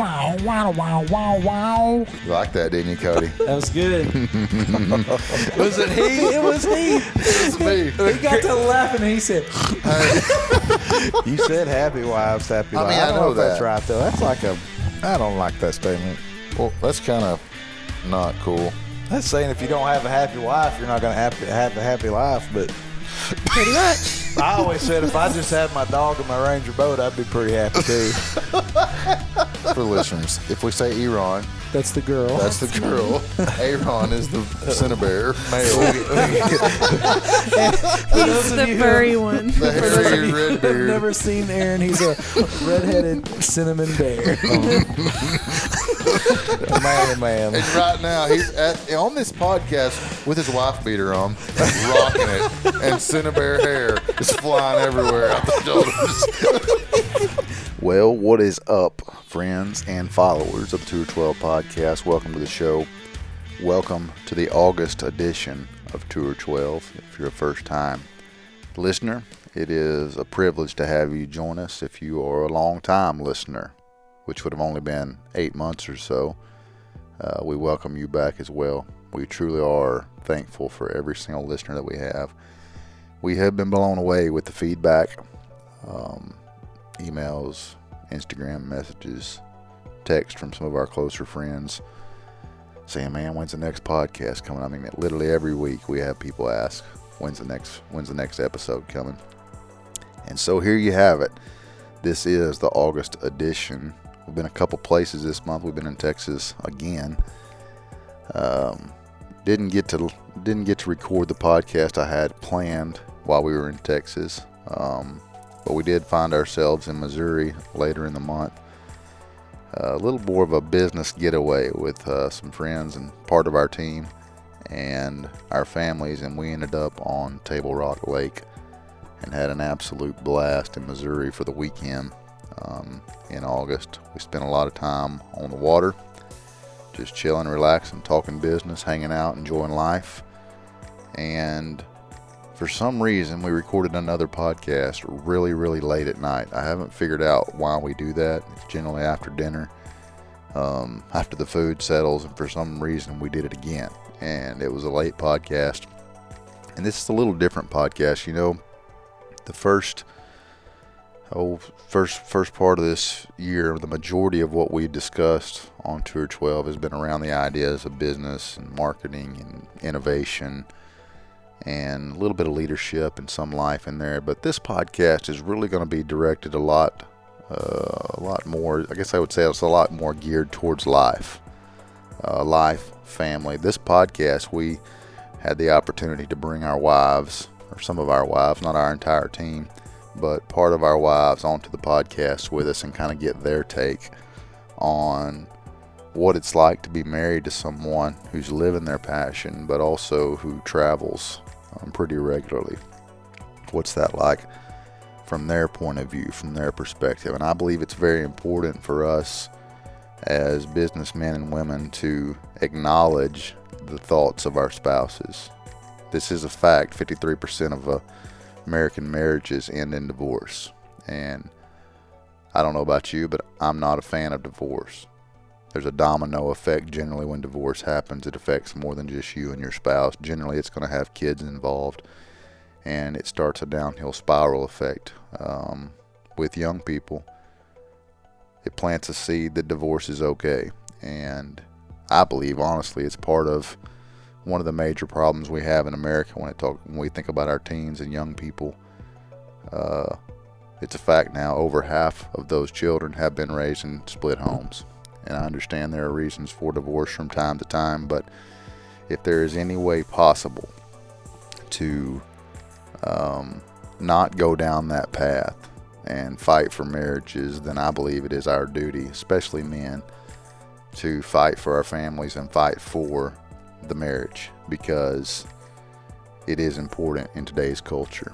wow, wow, wow, wow, wow. You like that, didn't you, Cody? That was good. was it he? It was he. it's me. He got to laughing and he said, You said happy wives, happy life." I lives. mean, I don't know if that's right though. That's like a. I don't like that statement. Well, that's kind of not cool. That's saying if you don't have a happy wife, you're not going to have, have a happy life. But Pretty much. I always said if I just had my dog and my Ranger boat, I'd be pretty happy too. For listeners, if we say Iran, "That's the girl." that's the girl. Aaron is the Cinnabear male. He's the furry one. The hairy red I've never seen Aaron. He's a redheaded cinnamon bear. man, man. And right now, he's at, on this podcast with his wife beater on, rocking it, and Cinnabear hair is flying everywhere out the shoulders. Well, what is up, friends and followers of the Tour 12 podcast? Welcome to the show. Welcome to the August edition of Tour 12. If you're a first time listener, it is a privilege to have you join us. If you are a long time listener, which would have only been eight months or so, uh, we welcome you back as well. We truly are thankful for every single listener that we have. We have been blown away with the feedback, um, emails, Instagram messages, text from some of our closer friends saying, "Man, when's the next podcast coming?" I mean, literally every week we have people ask, "When's the next? When's the next episode coming?" And so here you have it. This is the August edition. We've been a couple places this month. We've been in Texas again. Um, didn't get to didn't get to record the podcast I had planned while we were in Texas, um, but we did find ourselves in Missouri later in the month. a little more of a business getaway with uh, some friends and part of our team and our families, and we ended up on Table Rock Lake and had an absolute blast in Missouri for the weekend um, in August. We spent a lot of time on the water, just chilling, relaxing, talking business, hanging out, enjoying life. And for some reason, we recorded another podcast really, really late at night. I haven't figured out why we do that. It's generally after dinner, um, after the food settles, and for some reason, we did it again. And it was a late podcast. And this is a little different podcast. You know, the first oh first first part of this year the majority of what we discussed on tour 12 has been around the ideas of business and marketing and innovation and a little bit of leadership and some life in there. But this podcast is really going to be directed a lot uh, a lot more i guess i would say it's a lot more geared towards life uh, life family. This podcast we had the opportunity to bring our wives or some of our wives, not our entire team, but part of our wives onto the podcast with us and kind of get their take on what it's like to be married to someone who's living their passion, but also who travels um, pretty regularly. What's that like from their point of view, from their perspective? And I believe it's very important for us as businessmen and women to acknowledge the thoughts of our spouses this is a fact 53% of uh, American marriages end in divorce. And I don't know about you, but I'm not a fan of divorce. There's a domino effect generally when divorce happens. It affects more than just you and your spouse. Generally, it's going to have kids involved, and it starts a downhill spiral effect um, with young people. It plants a seed that divorce is okay. And I believe, honestly, it's part of one of the major problems we have in America when talk when we think about our teens and young people. Uh, it's a fact now. Over half of those children have been raised in split homes, and I understand there are reasons for divorce from time to time. But if there is any way possible to um, not go down that path and fight for marriages, then I believe it is our duty, especially men, to fight for our families and fight for the marriage because it is important in today's culture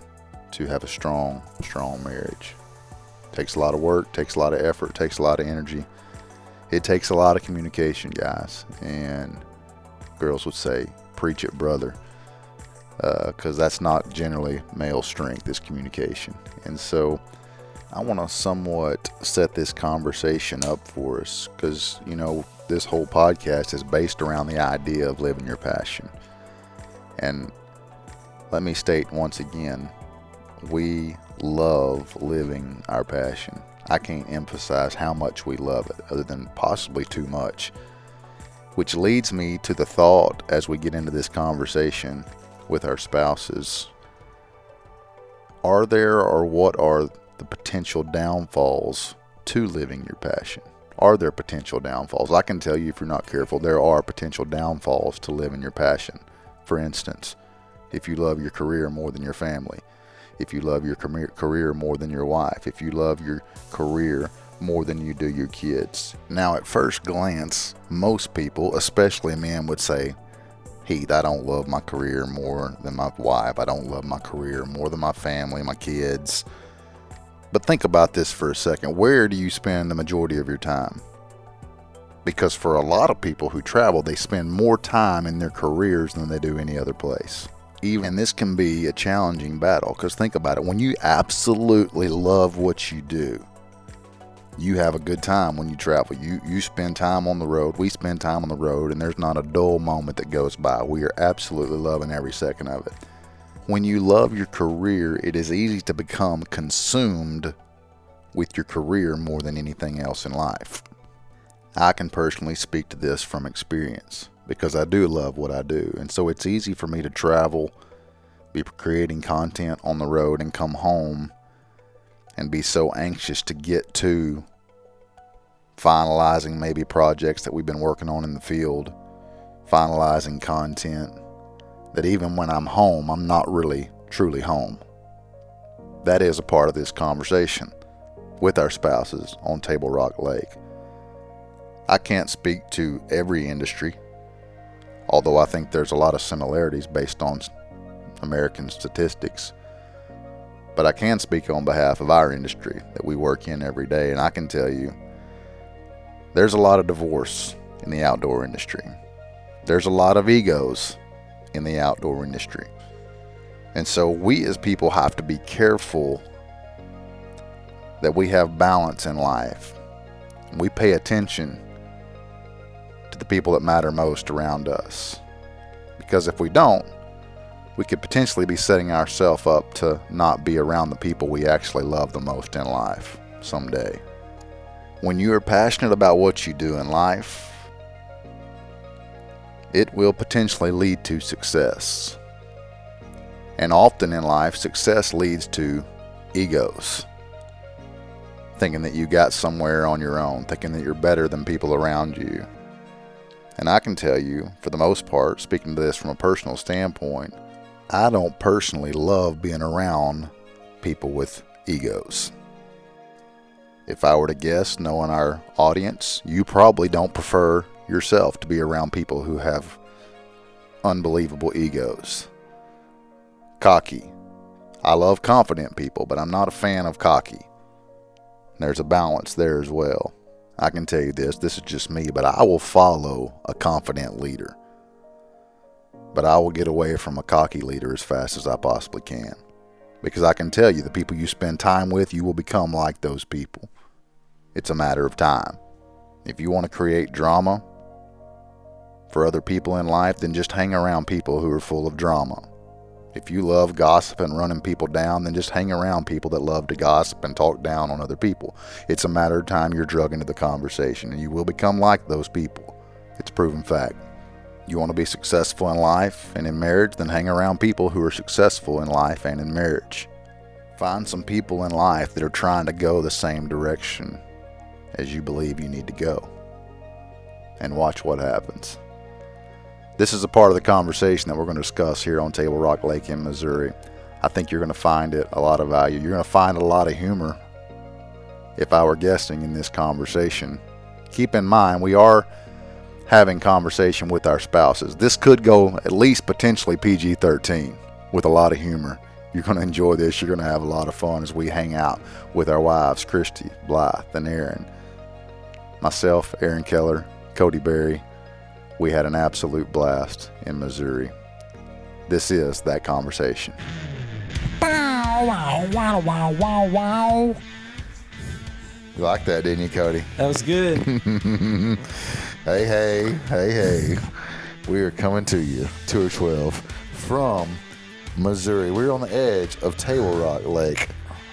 to have a strong, strong marriage. takes a lot of work, takes a lot of effort, takes a lot of energy. It takes a lot of communication, guys. And girls would say, preach it, brother. Uh, because that's not generally male strength, is communication. And so I want to somewhat set this conversation up for us because, you know, this whole podcast is based around the idea of living your passion. And let me state once again we love living our passion. I can't emphasize how much we love it, other than possibly too much. Which leads me to the thought as we get into this conversation with our spouses are there or what are the potential downfalls to living your passion? Are there potential downfalls? I can tell you if you're not careful, there are potential downfalls to living your passion. For instance, if you love your career more than your family, if you love your career more than your wife, if you love your career more than you do your kids. Now, at first glance, most people, especially men, would say, Heath, I don't love my career more than my wife. I don't love my career more than my family, my kids. But think about this for a second. Where do you spend the majority of your time? Because for a lot of people who travel, they spend more time in their careers than they do any other place. Even this can be a challenging battle because think about it. When you absolutely love what you do, you have a good time when you travel. You you spend time on the road. We spend time on the road, and there's not a dull moment that goes by. We are absolutely loving every second of it. When you love your career, it is easy to become consumed with your career more than anything else in life. I can personally speak to this from experience because I do love what I do, and so it's easy for me to travel, be creating content on the road, and come home and be so anxious to get to finalizing maybe projects that we've been working on in the field, finalizing content, that even when I'm home, I'm not really truly home. That is a part of this conversation with our spouses on Table Rock Lake. I can't speak to every industry, although I think there's a lot of similarities based on American statistics. But I can speak on behalf of our industry that we work in every day, and I can tell you there's a lot of divorce in the outdoor industry. There's a lot of egos in the outdoor industry. And so we as people have to be careful that we have balance in life. We pay attention to the people that matter most around us. Because if we don't, we could potentially be setting ourselves up to not be around the people we actually love the most in life someday. When you are passionate about what you do in life, it will potentially lead to success. And often in life, success leads to egos. Thinking that you got somewhere on your own, thinking that you're better than people around you. And I can tell you, for the most part, speaking to this from a personal standpoint, I don't personally love being around people with egos. If I were to guess, knowing our audience, you probably don't prefer yourself to be around people who have unbelievable egos. Cocky. I love confident people, but I'm not a fan of cocky. There's a balance there as well. I can tell you this this is just me, but I will follow a confident leader but I will get away from a cocky leader as fast as I possibly can. Because I can tell you, the people you spend time with, you will become like those people. It's a matter of time. If you want to create drama for other people in life, then just hang around people who are full of drama. If you love gossip and running people down, then just hang around people that love to gossip and talk down on other people. It's a matter of time you're drug into the conversation, and you will become like those people. It's proven fact. You want to be successful in life and in marriage, then hang around people who are successful in life and in marriage. Find some people in life that are trying to go the same direction as you believe you need to go. And watch what happens. This is a part of the conversation that we're going to discuss here on Table Rock Lake in Missouri. I think you're going to find it a lot of value. You're going to find a lot of humor if I were guessing in this conversation. Keep in mind, we are having conversation with our spouses. This could go at least potentially PG 13 with a lot of humor. You're going to enjoy this. You're going to have a lot of fun as we hang out with our wives, Christy, Blythe, and Aaron. Myself, Aaron Keller, Cody Berry. We had an absolute blast in Missouri. This is that conversation. Wow, wow, wow, wow, wow. You like that, didn't you, Cody? That was good. Hey, hey, hey, hey. We are coming to you, Tour 12, from Missouri. We're on the edge of Table Rock Lake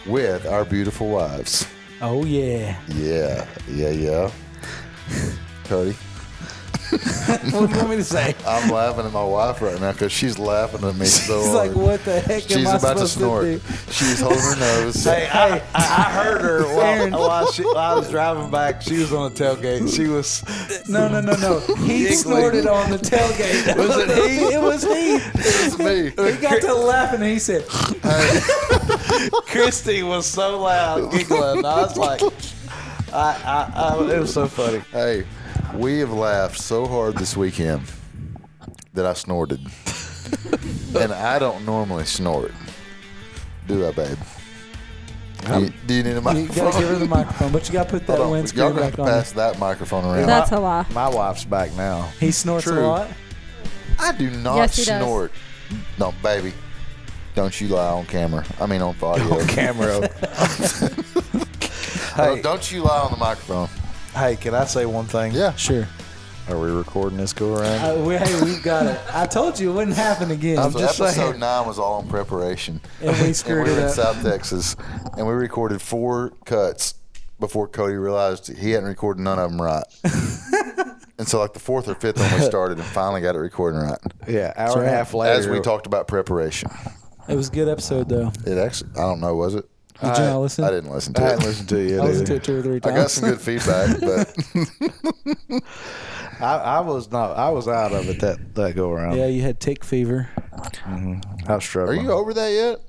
with our beautiful wives. oh yeah. Yeah, yeah, yeah. Cody, What do you want me to say? I'm laughing at my wife right now because she's laughing at me so She's hard. like, what the heck She's am I about to supposed snort. do? She's holding her nose. Hey, I, I, I heard her while, while, she, while I was driving back. She was on the tailgate. She was. No, no, no, no. He Giggling. snorted on the tailgate. Was it he? It was he. It's me. He got to laughing and he said, Christy was so loud giggling. I was like, I, I, I, it was so funny. Hey, we have laughed so hard this weekend that I snorted. and I don't normally snort. Do I, babe? Do you, do you need a you microphone? gotta give her the microphone, but you gotta put that Hold on. Y'all windscreen gonna have back to on. pass that microphone around. That's a lie. My wife's back now. He snorts True. a lot. I do not Yes, he does. snort. No, baby. Don't you lie on camera. I mean on audio. On camera. Hey, don't you lie on the microphone. Hey, can I say one thing? Yeah. Sure. Are we recording this go around? Uh, we, hey, we got it. I told you it wouldn't happen again. So just episode saying. nine was all on preparation. and we screwed And screwed we were it in. South Texas, and we recorded four cuts before Cody realized he hadn't recorded none of them right. and so, like the fourth or fifth one, we started and finally got it recording right. yeah, hour and a half later. As we talked about preparation, It was a good episode though. it actually, I don't know, was it? Did you not listen? I didn't listen I to hadn't it. listened to you. I listened to either. it two or three times. I got some good feedback, but I, I was not. I was out of it that that go around. yeah, you had tick fever. Mm-hmm. I was are you over that yet?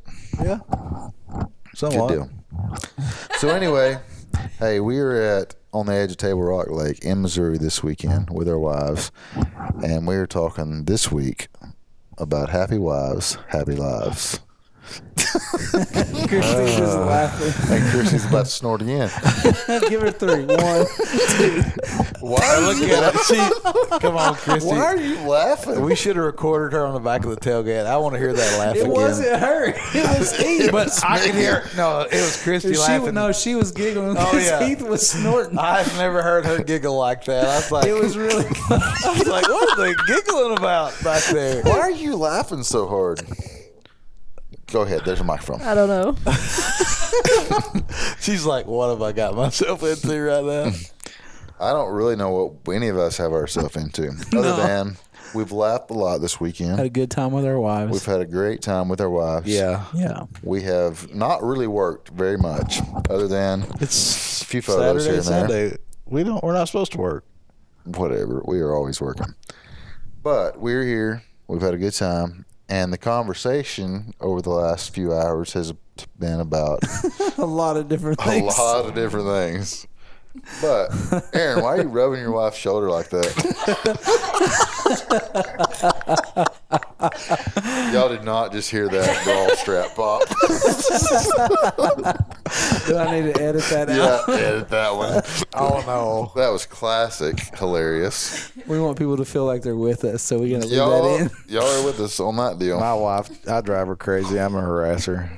Yeah. Good deal. So anyway, hey, we are at on the edge of Table Rock Lake in Missouri this weekend with our wives, and we are talking this week about happy wives, happy lives. Christine is Uh. laughing. And Chrissy's about to snort again. Give her three. One. Why Look at it. She, come on, Christy. Why are you laughing? We should have recorded her on the back of the tailgate. I want to hear that laugh It again. wasn't her. It was Heath. But I could hear. No, it was Christy she, laughing. no, she was giggling Oh, because yeah. Heath was snorting. I've never heard her giggle like that. I was like, it was really. I was like, what are they giggling about back there? Why are you laughing so hard? Go ahead. There's a microphone. I don't know. She's like, what have I got myself into right now? I don't really know what any of us have ourselves into, other No. than we've laughed a lot this weekend. Had a good time with our wives. We've had a great time with our wives. Yeah. yeah. We have not really worked very much, other than It's a few photos here and there. Sunday. We don't. We're not supposed to work. Whatever. We are always working. But we're here. We've had a good time. And the conversation over the last few hours has been about A lot of different things. a lot of different things. But, Aaron, why are you rubbing your wife's shoulder like that? Y'all did not just hear that bra strap pop. Do I need to edit that out? yeah, out? edit that one. Oh no. That was classic, hilarious. We want people to feel like they're with us, so we're gonna leave Y'all, that in. y'all are with us on that deal. My wife, I drive her crazy. I'm a harasser.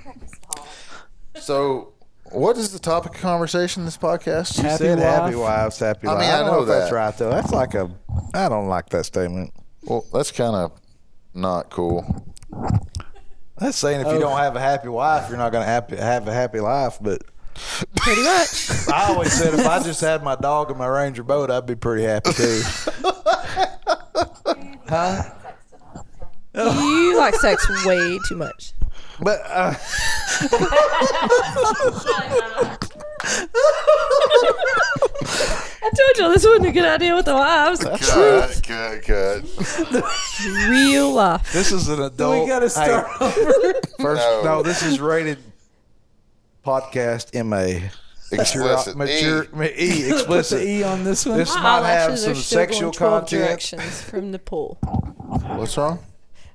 So, what is the topic of conversation in this podcast? She Happy said happy wife. wives, happy I lives. mean, I don't know if that's that. right though. That's like a. I don't like that statement. Well, that's kind of not cool. That's saying if Oh. you don't have a happy wife, you're not going to happy, have a happy life. But Pretty much. I always said if I just had my dog and my Ranger boat, I'd be pretty happy too. huh? You like sex way too much. But uh, I told you this wasn't a good idea with the wives. Cut, cut, cut. Real life. this is an adult. we gotta Hey, start over. first, No. no. this is rated podcast MA. Explicit. Mature, E. ma- E, Put the explicit. E on this one. This My might have eyelashes some still sexual going 12 content. directions from the pool. What's wrong?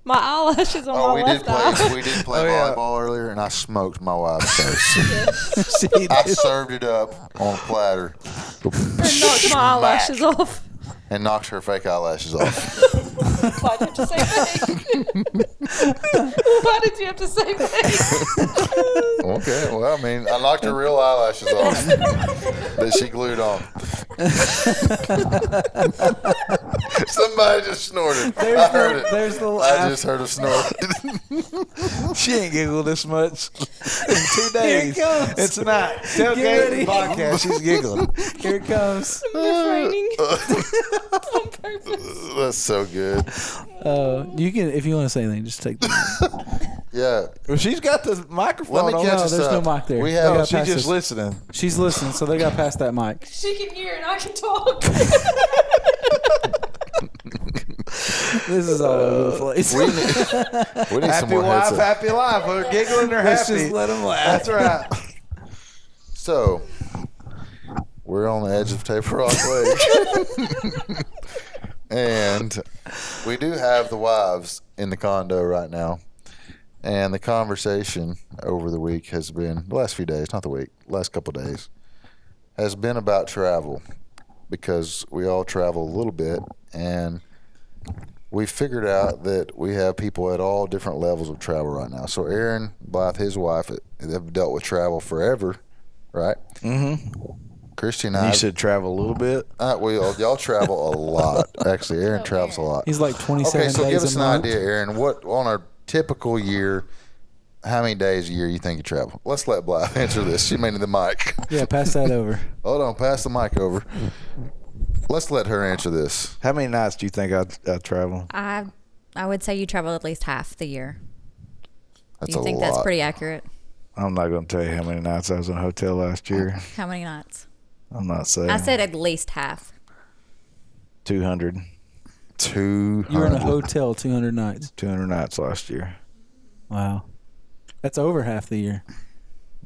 My eyelashes on Oh, my we left did play. eye. We did play Oh, yeah. volleyball earlier, and I smoked my wife's face. I served it up on a platter and knocked my eyelashes off. and knocked her fake eyelashes off. Why did you have to say fake? Why did you have to say fake? Okay, well, I mean, I knocked her real eyelashes off that she glued on. Somebody just snorted. I There's heard the, it. there's the I just heard a snort. She ain't giggled this much in two Here it days. comes. It's not. night. Get Tailgate podcast. She's giggling. Here it comes. Refraining on purpose. That's so good. Uh, you can if you want to say anything, just take the. Yeah. Well, she's got the microphone. Let me on. catch no, us there's up. no mic there. We have. gotta She's just this- listening. She's listening, so they got past that mic. She can hear and I can talk. This is all over the place. We need, we need some Happy more wife, happy life. We're giggling. They're Let's happy. just let them laugh. That's right. So, we're on the edge of Table Rock Lake. And we do have the wives in the condo right now. And the conversation over the week has been, the last few days, not the week, last couple of days, has been about travel because we all travel a little bit. And we figured out that we have people at all different levels of travel right now. So, Aaron Blythe, his wife, have dealt with travel forever, right? Mm-hmm. Christy and I, You should travel a little bit. uh, we all, y'all travel a lot. Actually, Aaron Oh, travels a lot. He's like 27 Okay, so days give a us an month. idea, Aaron. What on a typical year? How many days a year you think you travel? Let's let Blythe answer this. She made the mic. Yeah, pass that over. Hold on, pass the mic over. Let's let her answer this. How many nights do you think I I travel? I I would say you travel at least half the year. That's Do you a think lot. that's pretty accurate? I'm not going to tell you how many nights I was in a hotel last year. How many nights? I'm not saying. I said at least half. 200. Two. You were in a hotel 200 nights. 200 nights last year. Wow. That's over half the year.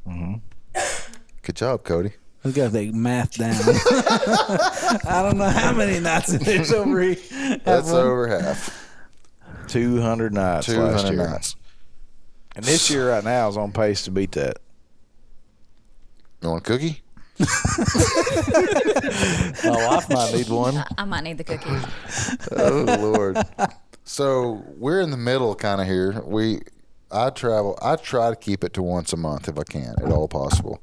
Mm-hmm. Good job, Cody. We got the math down. I don't know how many nights it is over here. That's Have one. over half. 200 nights Two last hundred year. nights. And this year right now is on pace to beat that. You want a cookie? My wife might need one. I might need the cookie. oh lord. So we're in the middle kind of here. We i travel i try to keep it to once a month if i can at all possible.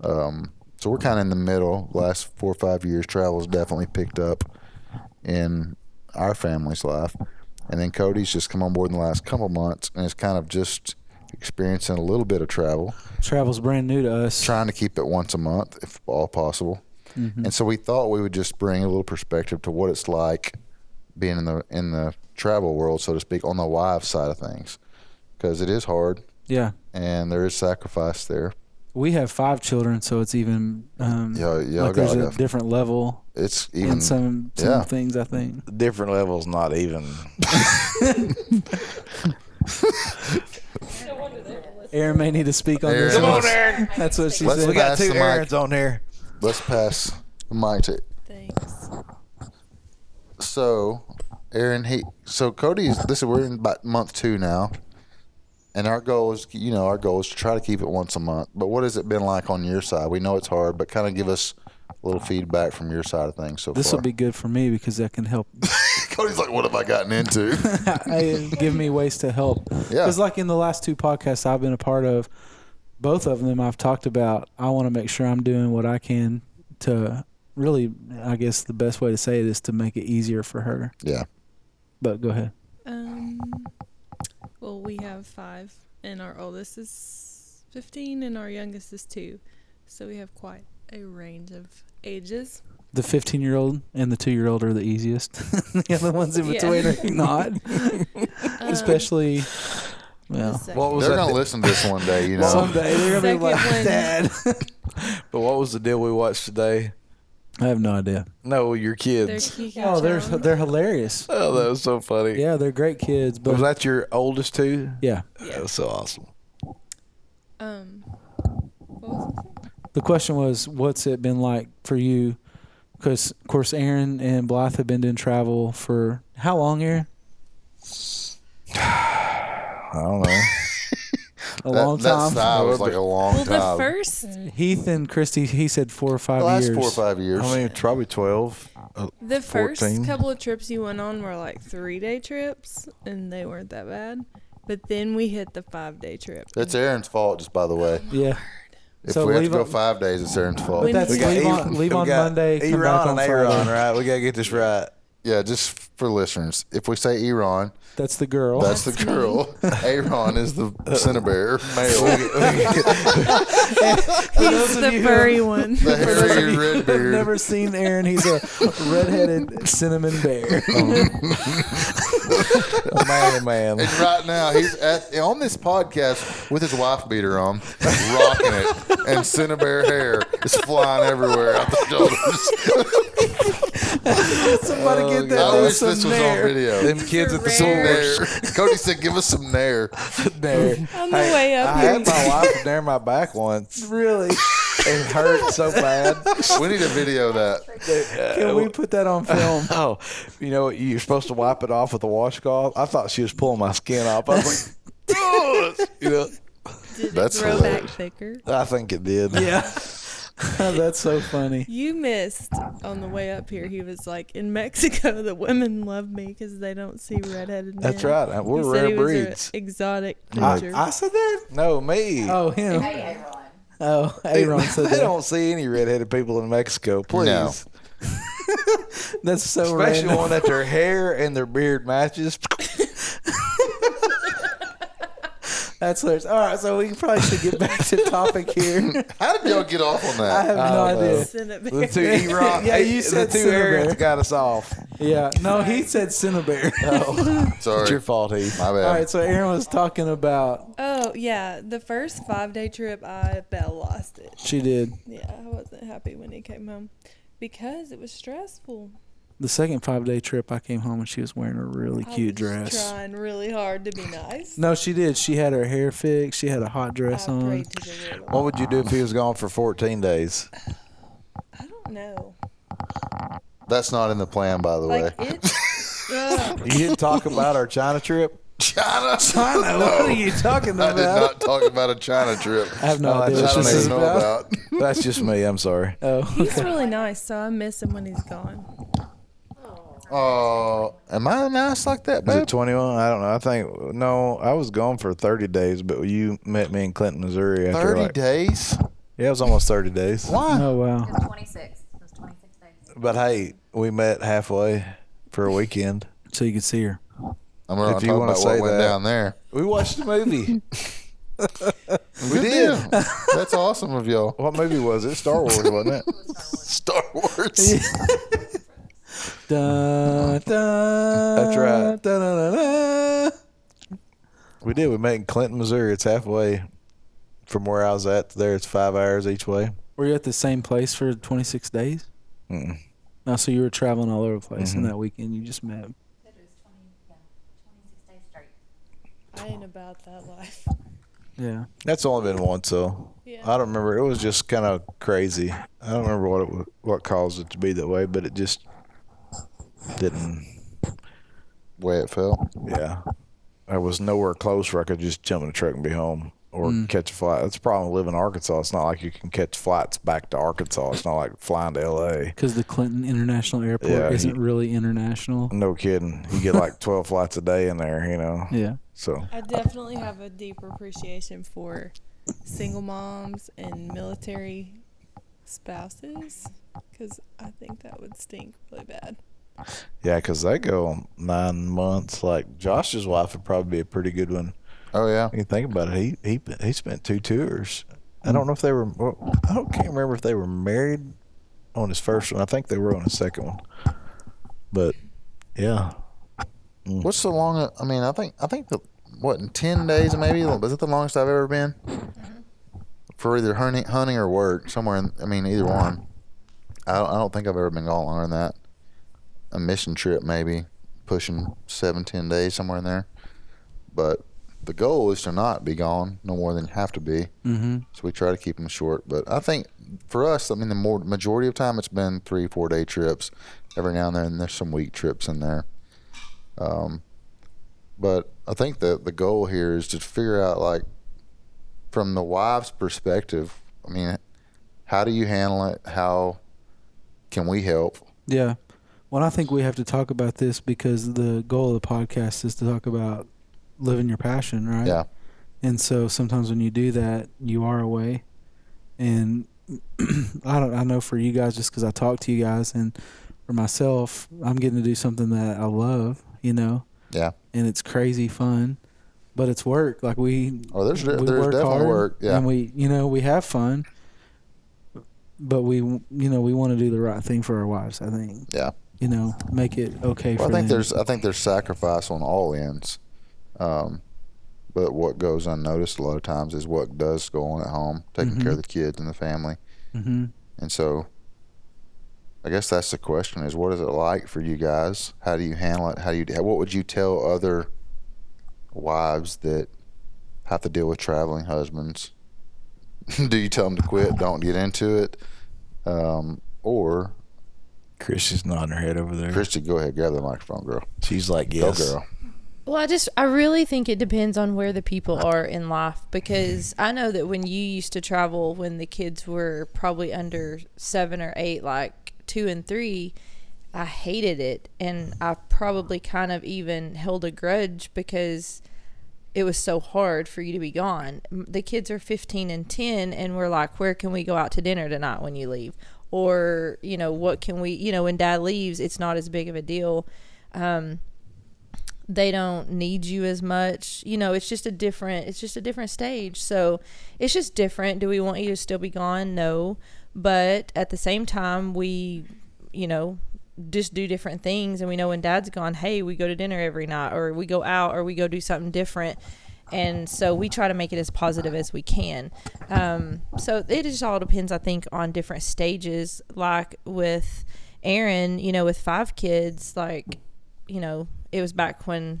Um, so we're kind of in the middle. Last four or five years travel's definitely picked up in our family's life. And then cody's just come on board in the last couple months and it's kind of just experiencing a little bit of travel Travel's brand new to us. trying to keep it once a month if all possible. And so we thought we would just bring a little perspective to what it's like being in the in the travel world, so to speak, on the wives side of things, because it is hard Yeah. and there is sacrifice there. We have five children, so it's even um, Yeah, yeah, like there's got a like a- different level It's even in some some yeah. things. I think. Different levels, not even. No wonder they don't listen. Aaron may need to speak on this. Aaron. one. Come on, Aaron. That's what she Let's said. We got two the. Aarons on here. let's pass the mic to. Thanks. So, Aaron, he so Cody's. This is we're in about month two now, and our goal is, you know, our goal is to try to keep it once a month. But what has it been like on your side? We know it's hard, but kind of give us a little feedback from your side of things so This far. will be good for me because that can help Cody's like, what have I gotten into? I, give me ways to help. Yeah. Because like in the last two podcasts I've been a part of, both of them I've talked about. I want to make sure I'm doing what I can to really. I guess the best way to say it is to make it easier for her. yeah. But go ahead. Um, well, we have five, and our oldest is 15, and our youngest is two. So we have quite a range of ages. The 15 year old and the two year old are the easiest. the other ones in Yeah. between are not. Especially, well, What was They're going to listen to this one day, you know. someday they're gonna be like, Second one. Dad. But what was the deal we watched today? I have no idea. No, your Their kids. Kiki Oh, they're they're hilarious. Oh, that was so funny. Yeah, they're great kids. But Was that your oldest two? yeah, That was so awesome. Um, what was it? the question was, what's it been like for you? Because of course, Aaron and Blythe have been doing travel for how long, Aaron? I don't know. a that, long that time. sigh was like a long time. Well, the first Heath and Christy, he said four or five the last years. four or five years. I mean, probably twelve. Uh, the first 14. couple of trips you went on were like three day trips, and they weren't that bad. But then we hit the five day trip. That's Aaron's fault, just by the way. Yeah. If So we have to go on- five days, it's Aaron's fault. When- That's We leave on, leave on got Monday. Come back on and Friday. Aaron, right? We gotta get this right. Yeah, just for listeners, if we say Eron, That's the girl. that's the girl. Aaron is the Cinnabear male. He's the furry one. the hairy red I've beard. never seen Aaron. He's a redheaded cinnamon bear. Um, man, man. And right now, he's at on this podcast with his wife beater on, rocking it, and Cinnabear hair is flying everywhere out the shoulders. Somebody get that. I wish some this was on video. Them kids at the Some source. nair. Cody said, "Give us some nair." There. On the way up I here. had my wife Nair my back once. Really? It hurt so bad. We need a video that. Can we put that on film? Oh, you know what? You're supposed to wipe it off with a washcloth. I thought she was pulling my skin off. I was like, you know, Did it That's grow back hilarious. thicker? I think it did. Yeah. That's so funny. You missed on the way up here. He was like, in Mexico, the women love me because they don't see redheaded men. That's right. He We're said rare he was a breeds. exotic I- creature. I said that. No, me. Oh, him. Hey everyone. Oh, Aaron said I that. don't see any redheaded people in Mexico. Please. No. That's so Especially random. one that their hair and their beard matches. That's hilarious. All right, so we probably should get back to topic here. How did y'all get off on that? I that? have no Oh, idea. Cinnamon. The two E-Rock. Yeah, you said the two Cinnabar. Aarons got us off. Yeah, no, he said Cinnabear. Oh, Sorry, it's your fault, Heath. my bad. All right, so Aaron was talking about. Oh, yeah. The first five day trip, I Belle lost it. She did Yeah, I wasn't happy when he came home because it was stressful. The second five day trip. I came home and she was wearing a really I cute was dress. trying really hard to be nice. No, she did. She had her hair fixed. She had a hot dress I on. prayed to the Lord. What would you do if he was gone for 14 days? I don't know. That's not in the plan, by the way. It. Ugh. You didn't talk about our China trip? China. China, what are you talking about? I about? did not talk about a China trip. I have no idea that's what I don't even know about. about. That's just me. I'm sorry. Oh, He's really nice, so I miss him when he's gone. Oh, am I nice like that, Was babe? it 21? I don't know. I think, no, I was gone for 30 days, but you met me in Clinton, Missouri. After Thirty like, days? Yeah, it was almost 30 days. Why? oh wow. 26. It was 26 days. But hey, we met halfway for a weekend. So you could see her. I'm going If you wanna about what say went that. down there. We watched the movie. We did. That's awesome of y'all. what movie was it? Star Wars, wasn't it? Star Wars. Dun, dun, That's right. dun, dun, dun, dun. We did. We met in Clinton, Missouri. It's halfway from where I was at to there. It's five hours each way. Were you at the same place for 26 days? Mm-mm. No, so you were traveling all over the place, and mm-hmm. that weekend you just met. It was 20, yeah, 26 days straight. I ain't about that life. Yeah. That's only been once, though. Yeah. I don't remember. It was just kind of crazy. I don't remember what it wa- what caused it to be that way, but it just didn't. Way it felt. Yeah, I was nowhere close where I could just jump in a truck and be home or Mm. catch a flight. That's the problem with living in Arkansas. It's not like you can catch flights back to Arkansas. It's not like flying to L.A. Because the Clinton International Airport Yeah, isn't he- really international. No kidding. You get like twelve flights a day in there. You know. Yeah. So I definitely have a deeper appreciation for single moms and military spouses because I think that would stink really bad. Yeah, because they go nine months. Like Josh's wife would probably be a pretty good one. Oh yeah. You think about it. He he he spent two tours. I hmm. don't know if they were. I don't can't remember if they were married on his first one. I think they were on his second one. But yeah, mm. What's the long? I mean, I think I think the what in ten days maybe was it the longest I've ever been mm-hmm. for either hunting, hunting or work somewhere. In, I mean, either one. I don't, I don't think I've ever been gone longer than that. A mission trip maybe pushing seven ten days somewhere in there. But the goal is to not be gone no more than you have to be. Mm-hmm. So we try to keep them short. But I think for us, I mean, the more majority of time it's been three, four day trips. Every now and then there's some week trips in there. Um, but I think the the goal here is to figure out like from the wife's perspective, I mean, how do you handle it? How can we help? Yeah. Well, I think we have to talk about this because the goal of the podcast is to talk about living your passion, right? Yeah. And so sometimes when you do that, you are away. And I don't. I know for you guys, just because I talk to you guys, and for myself, I'm getting to do something that I love. You know, Yeah. and it's crazy fun, but it's work. Like we. Oh, there's we there's work definitely hard, work. Yeah. And we, you know, we have fun, but we, you know, we want to do the right thing for our wives. I think. Yeah. You know, make it okay Well, for I think them. there's I think there's sacrifice on all ends, um, but what goes unnoticed a lot of times is what does go on at home, taking care of the kids and the family, hmm and so. I guess that's the question: is what is it like for you guys? How do you handle it? How do you? What would you tell other wives that have to deal with traveling husbands? do you tell them to quit? Don't get into it, um, or Chrissy's nodding her head over there. Christy, go ahead, grab the microphone, girl. She's like, Go, yes. girl. Well, I just, I really think it depends on where the people are in life because I know that when you used to travel when the kids were probably under seven or eight, like two and three, I hated it. And I probably kind of even held a grudge because it was so hard for you to be gone. The kids are 15 and 10, and we're like, where can we go out to dinner tonight when you leave? Or, you know, what can we, you know, when dad leaves, it's not as big of a deal. Um, they don't need you as much. You know, it's just a different it's just a different stage. So it's just different. Do we want you to still be gone? No. But at the same time we, you know, just do different things and we know when dad's gone, hey, we go to dinner every night or we go out or we go do something different. And so we try to make it as positive as we can. Um, so it just all depends, I think, on different stages. Like with Aaron, you know, with five kids, like you know, it was back when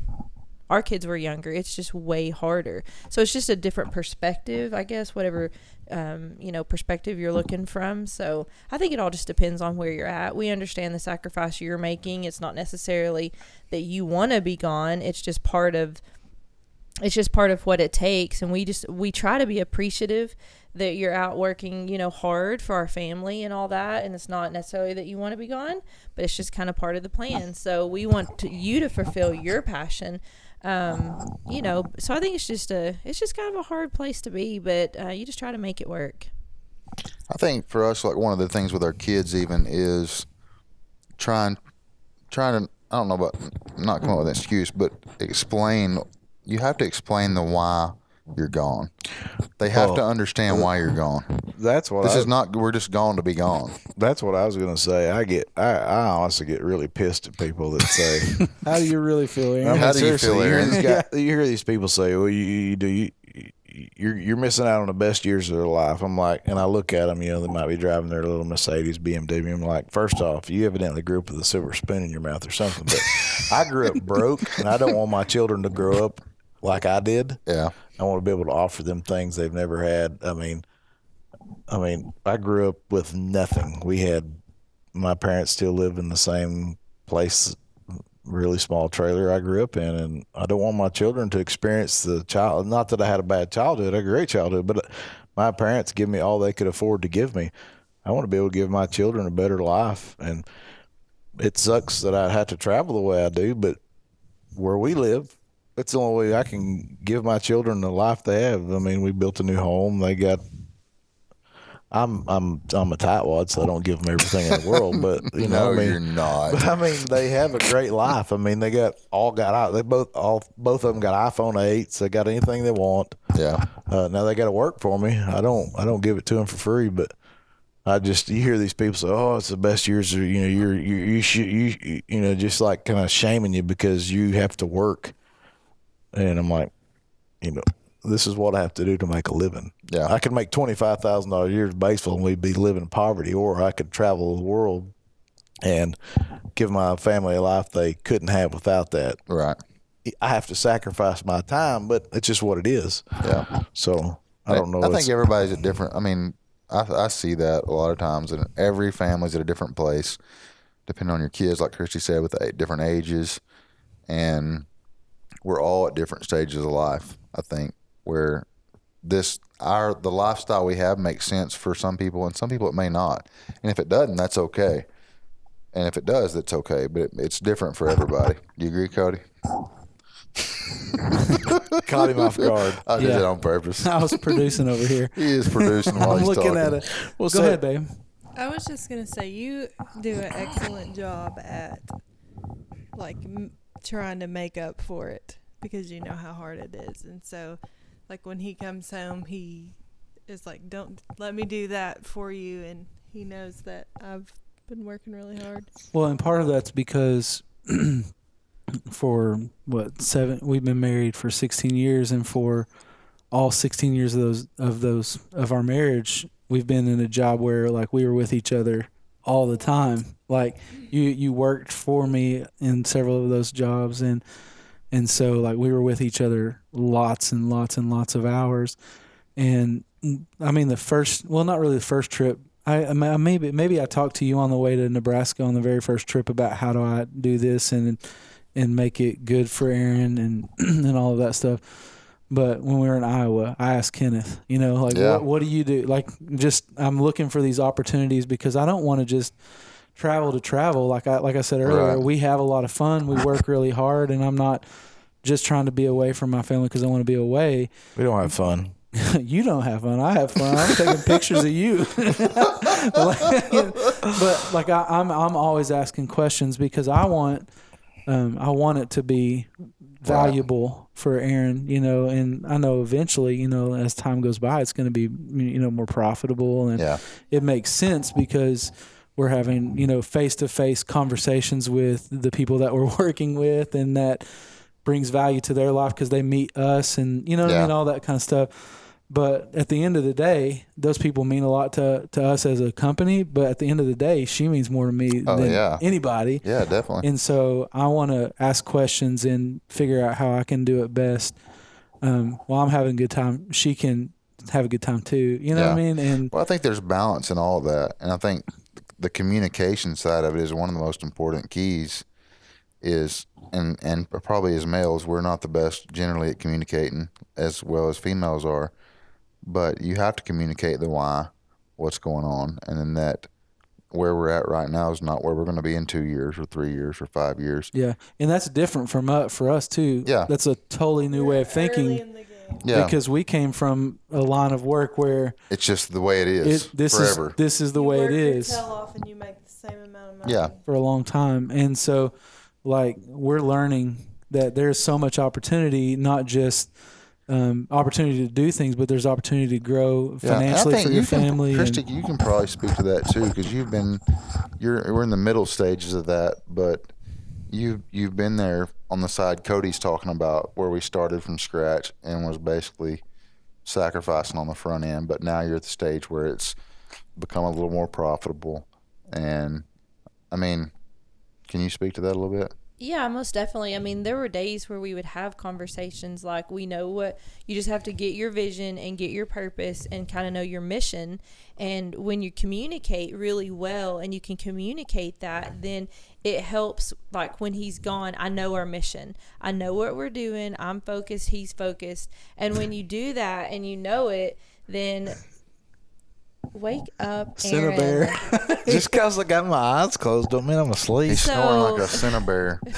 our kids were younger. It's just way harder. So it's just a different perspective, I guess, whatever, um, you know, perspective you're looking from. So I think it all just depends on where you're at. We understand the sacrifice you're making. It's not necessarily that you want to be gone, it's just part of. It's just part of what it takes, and we just we try to be appreciative that you're out working, you know, hard for our family and all that, and it's not necessarily that you want to be gone, but it's just kind of part of the plan. So we want to, you to fulfill your passion, um, you know. So I think it's just a, it's just kind of a hard place to be, but uh, you just try to make it work. I think for us, like one of the things with our kids, even is trying, trying to. I don't know about not come up with an excuse, but explain. You have to explain the why you're gone. They have Well, to understand why you're gone. That's what This I, is not. We're just gone to be gone. That's what I was gonna say. I get, I, I honestly get really pissed at people that say, How do you really feel, Aaron? I mean, How do you seriously, feel, you hear, Aaron? these guy- you hear these people say, "Well, you, you do you." You're you're missing out on the best years of their life. I'm like, and I look at them. You know, they might be driving their little Mercedes, BMW. I'm like, first off, you evidently grew up with a silver spoon in your mouth or something. But I grew up broke, and I don't want my children to grow up like I did. Yeah. I want to be able to offer them things they've never had. I mean, I mean, I grew up with nothing. We had my parents still live in the same place, really small trailer I grew up in, and I don't want my children to experience the child. Not that I had a bad childhood, I had a great childhood, but uh, my parents give me all they could afford to give me. I want to be able to give my children a better life, and it sucks that I had to travel the way I do, but where we live, that's the only way I can give my children the life they have. I mean, we built a new home. They got. I'm I'm I'm a tightwad, so I don't give them everything in the world. But you know, no, I mean, you're not. but I mean, they have a great life. I mean, they got all got out. They both all both of them got iPhone eights. They got anything they want. Yeah. Uh, now they got to work for me. I don't I don't give it to them for free, but I just you hear these people say, "Oh, it's the best years." Of, you know, you're you you should you you know just like kind of shaming you because you have to work, and I'm like, you know, this is what I have to do to make a living. Yeah. I could make twenty five thousand dollars a year baseball and we'd be living in poverty, or I could travel the world and give my family a life they couldn't have without that. Right. I have to sacrifice my time, but it's just what it is. Yeah. So I don't know. I think everybody's at different. I mean, I, I see that a lot of times, and every family's at a different place, depending on your kids. Like Christy said, with the eight different ages, and we're all at different stages of life. I think where this our the lifestyle we have makes sense for some people, and some people it may not. And if it doesn't, that's okay. And if it does, that's okay. But it, it's different for everybody. Do you agree, Cody? Caught him off guard. I did Yeah. it on purpose. I was producing over here. He is producing while I'm he's looking talking. at it. Well, go so- ahead, babe. I was just gonna say you do an excellent job at like m- trying to make up for it because you know how hard it is, and so like when he comes home, he is like, "Don't let me do that for you," and he knows that I've been working really hard. Well, and part of that's because for what seven we've been married for 16 years, and for all 16 years of those of those of our marriage, we've been in a job where like we were with each other all the time. Like you you worked for me in several of those jobs, and and so like we were with each other lots and lots and lots of hours, and I mean the first well not really the first trip I, I maybe maybe I talked to you on the way to Nebraska on the very first trip about how do I do this and and make it good for Aaron and and all of that stuff. But when we were in Iowa, I asked Kenneth, you know, like Yeah. what, what do you do? Like just I'm looking for these opportunities because I don't want to just travel to travel. Like I like I said earlier, Right. we have a lot of fun. We work really hard, and I'm not just trying to be away from my family because I want to be away. We don't have fun. you don't have fun. I have fun. I'm taking pictures of you. but like I, I'm, I'm always asking questions because I want, um, I want it to be valuable for Aaron. You know, and I know eventually, you know, as time goes by, it's going to be, you know, more profitable and Yeah. it makes sense because we're having you know face to face conversations with the people that we're working with, and that brings value to their life because they meet us, and you know what I mean, all that kind of stuff. But at the end of the day, those people mean a lot to to us as a company. But at the end of the day, she means more to me Oh, than yeah. anybody. Yeah, definitely. And so I want to ask questions and figure out how I can do it best. Um, while I'm having a good time, she can have a good time too. You know what I mean? And Well, I think there's balance in all of that, and I think the communication side of it is one of the most important keys. Is and and probably as males, we're not the best generally at communicating as well as females are, but you have to communicate the why, what's going on, and then that where we're at right now is not where we're going to be in two years or three years or five years. Yeah, and that's different from uh, for us too. Yeah. that's a totally new way of Early thinking in the game. Yeah, because we came from a line of work where it's just the way it is it, this forever. is this is the You way it work your tail off and you make the same amount of money. Yeah. for a long time, and so like we're learning that there's so much opportunity, not just um, opportunity to do things, but there's opportunity to grow Yeah, and I financially think for your you can- family. and- you can probably speak to that too because you've been, you're we're in the middle stages of that, but you you've been there on the side Cody's talking about where we started from scratch and was basically sacrificing on the front end, but now you're at the stage where it's become a little more profitable, and I mean, can you speak to that a little bit? Yeah, most definitely. I mean, there were days where we would have conversations like, we know what you just have to get your vision and get your purpose and kind of know your mission. And when you communicate really well and you can communicate that, then it helps. Like when he's gone, I know our mission, I know what we're doing, I'm focused, he's focused. And when you do that and you know it, then wake up, Cinnabar. Aaron. Just because I got my eyes closed don't mean I'm asleep. He's So- snoring like a Cinnabar.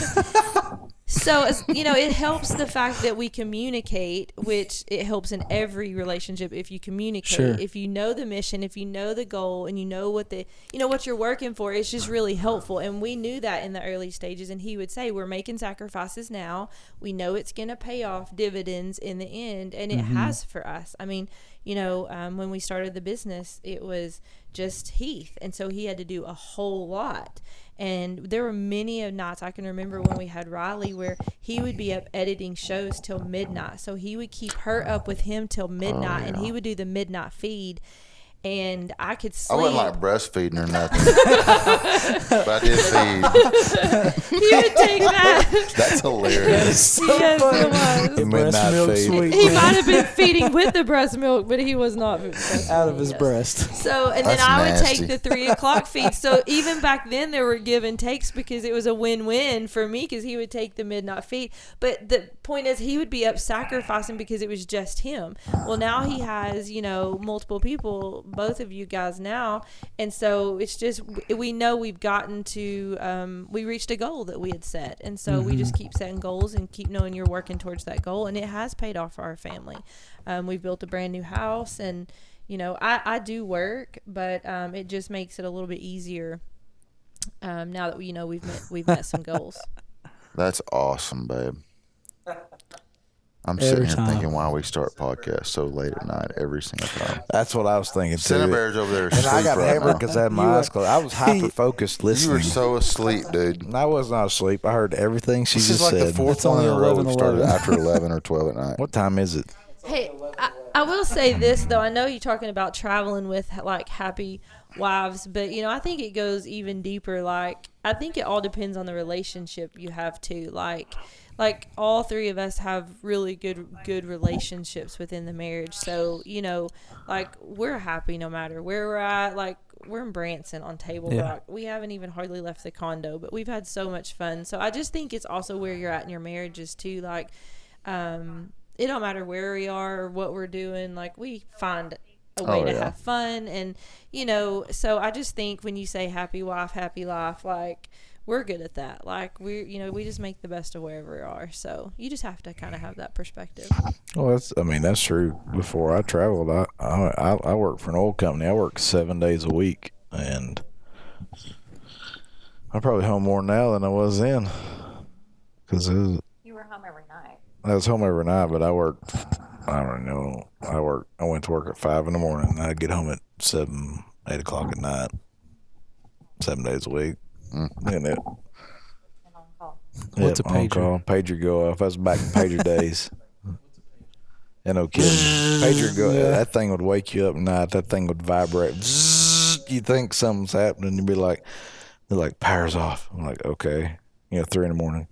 So it's, you know, it helps the fact that we communicate, which it helps in every relationship if you communicate. Sure. If you know the mission, if you know the goal, and you know what the you know what you're working for, it's just really helpful. And we knew that in the early stages. And he would say, "We're making sacrifices now. We know it's going to pay off dividends in the end, and it mm-hmm. has for us. I mean." You know, um, when we started the business, it was just Heath, and so he had to do a whole lot. And there were many of nights I can remember when we had Riley where he would be up editing shows till midnight. So he would keep her up with him till midnight and he would do the midnight feed. And I could sleep. I wasn't like breastfeeding or nothing I did feed. he would take that. That's hilarious. yes, it was. The breast midnight milk feed. sweet He might have been feeding with the breast milk, but he was not out of his Yes. breast. So, and then That's I would take the three o'clock feed. So even back then, there were give and takes because it was a win-win for me because he would take the midnight feed. But the point is, he would be up sacrificing because it was just him. Well, now he has you know multiple people, both of you guys now, and so it's just we know we've gotten to um, we reached a goal that we had set, and so we just keep setting goals and keep knowing you're working towards that goal, and it has paid off for our family. Um, we've built a brand new house and you know i, I do work but um, it just makes it a little bit easier um, now that we you know we've met we've met some goals. That's awesome, babe. I'm Every sitting here time. thinking why we start podcasts so late at night every single time. That's what I was thinking too. Cinnabear's over there And I asleep got right hammered now. because I had my You were- eyes closed. I was hyper focused listening. You were so asleep, dude. And I was not asleep. I heard everything she This just is like said. the fourth It's one only in a row 11, we started after 11 or 12 at night. What time is it? hey I, I will say this though i know you're talking about traveling with like happy wives but you know i think it goes even deeper like i think it all depends on the relationship you have too like like all three of us have really good good relationships within the marriage. So you know like we're happy no matter where we're at. Like we're in branson on table Yeah. rock. We haven't even hardly left the condo but we've had so much fun. So i just think it's also where you're at in your marriages too. Like um it don't matter where we are or what we're doing like we find a way Oh, to yeah. have fun. And you know so i just think when you say happy wife happy life like we're good at that like we're you know we just make the best of wherever we are so you just have to kind of have that perspective Well, that's. I mean, that's true. Before I traveled, I I, I, I worked for an oil company. I worked seven days a week, and I'm probably home more now than I was then. Because I You were home every night. I was home every night, but I worked. I don't know. I worked. I went to work at five in the morning. I'd get home at seven, eight o'clock at night. Seven days a week. Mm-hmm. And it, And. What's Yep, a on pager? call. Pager go off. I was back in pager days. And no kidding. Pager go. Yeah. That thing would wake you up at night. That thing would vibrate. You think something's happening. You'd be like, they're like, power's off. I'm like, okay. You know, three in the morning.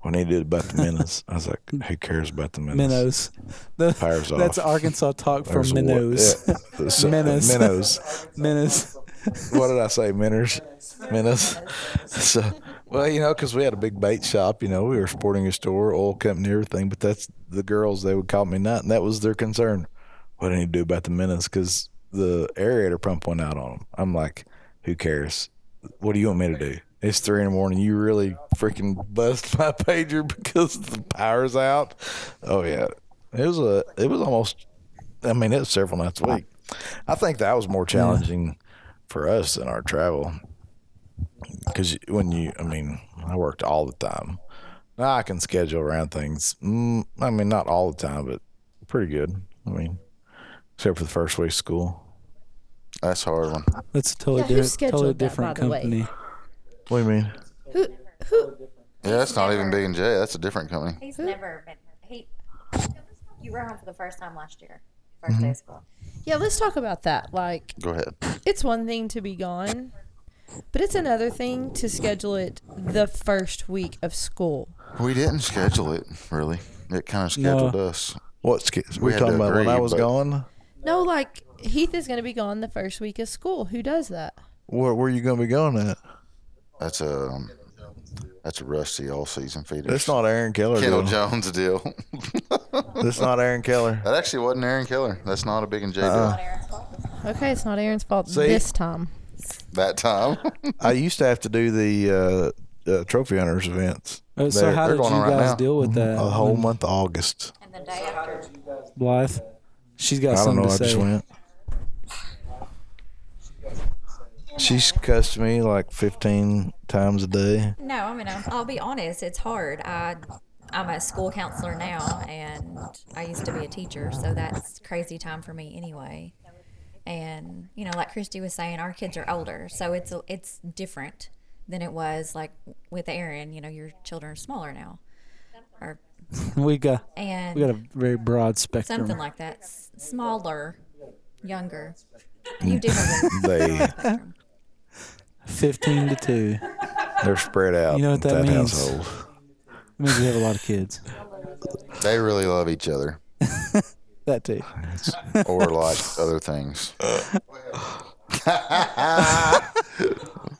When they did about the minnows, I was like, who cares about the minnows? Minnows. The- Power's that's off. Arkansas talk from There's a wa- minnows. yeah, so- uh, Minnows. Minnows. Minnows. What did I say? Minnows. Minnows. So, well, you know, because we had a big bait shop. You know, we were sporting a store, oil company, everything. But that's the girls. They would call me nut, and that was their concern. What do I need to do about the minnows? Because the aerator pump went out on them. I'm like, who cares? What do you want me to do? It's three in the morning. You really freaking bust my pager because the power's out. Oh yeah, it was a. It was almost. I mean, it was several nights a week. I think that was more challenging for us than our travel. Because when you, I mean, I worked all the time. Now I can schedule around things. Mm, I mean, not all the time, but pretty good. I mean, except for the first week of school. That's a hard one. That's a totally, Yeah, who different, totally that, different by way? company. What do you mean? who who Yeah, that's not even Big and J. That's a different company. He's never been. He. You were home for the first time last year. 1st day of school. Yeah let's talk about that like Go ahead. it's one thing to be gone but it's another thing to schedule it the first week of school We didn't schedule it, really. It kind of scheduled us. What? sch- We We talking to about when I was gone? no like heath is going to be gone the first week of school who does that Where are you going to be going at? That's a um, that's a rusty all season feeder. That's not Aaron Keller. Kendall deal. Jones deal. That's not Aaron Keller. that actually wasn't Aaron Keller. That's not a Big and J deal. Not Aaron's fault. okay it's not aaron's fault See? this time That time. I used to have to do the uh, uh, trophy hunters events. Uh, so They're- how they're did you going right guys now. deal with that? a whole when month of August. And the day after, Blythe. She's got I don't something know. to I say. just went. She's cussed me like 15 times a day. No, I mean, I'll, I'll be honest. It's hard. I, I'm a school counselor now, and I used to be a teacher, so that's crazy time for me anyway. And you know, like Christy was saying, our kids are older, so it's it's different than it was like with Aaron. You know, your children are smaller now, or We got and we got a very broad spectrum. something like that, S- smaller, younger. You do have a They spectrum. Fifteen to two. They're spread out. You know what that in means? household. It means we have a lot of kids. They really love each other, That too. or like other things.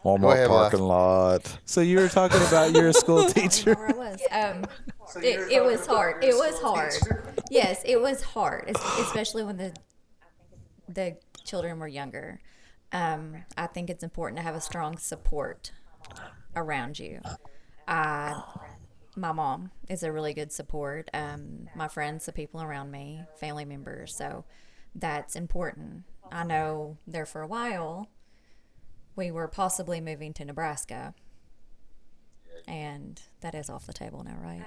Walmart ahead, parking lot. So you were talking about you're a school teacher. know where I was. Um, it, it was hard. It was hard. Yes, it was hard, especially when the the children were younger. Um, I think it's important to have a strong support around you. I, my mom is a really good support. Um, my friends, the people around me, family members. So that's important. I know there for a while we were possibly moving to Nebraska. And that is off the table now, right?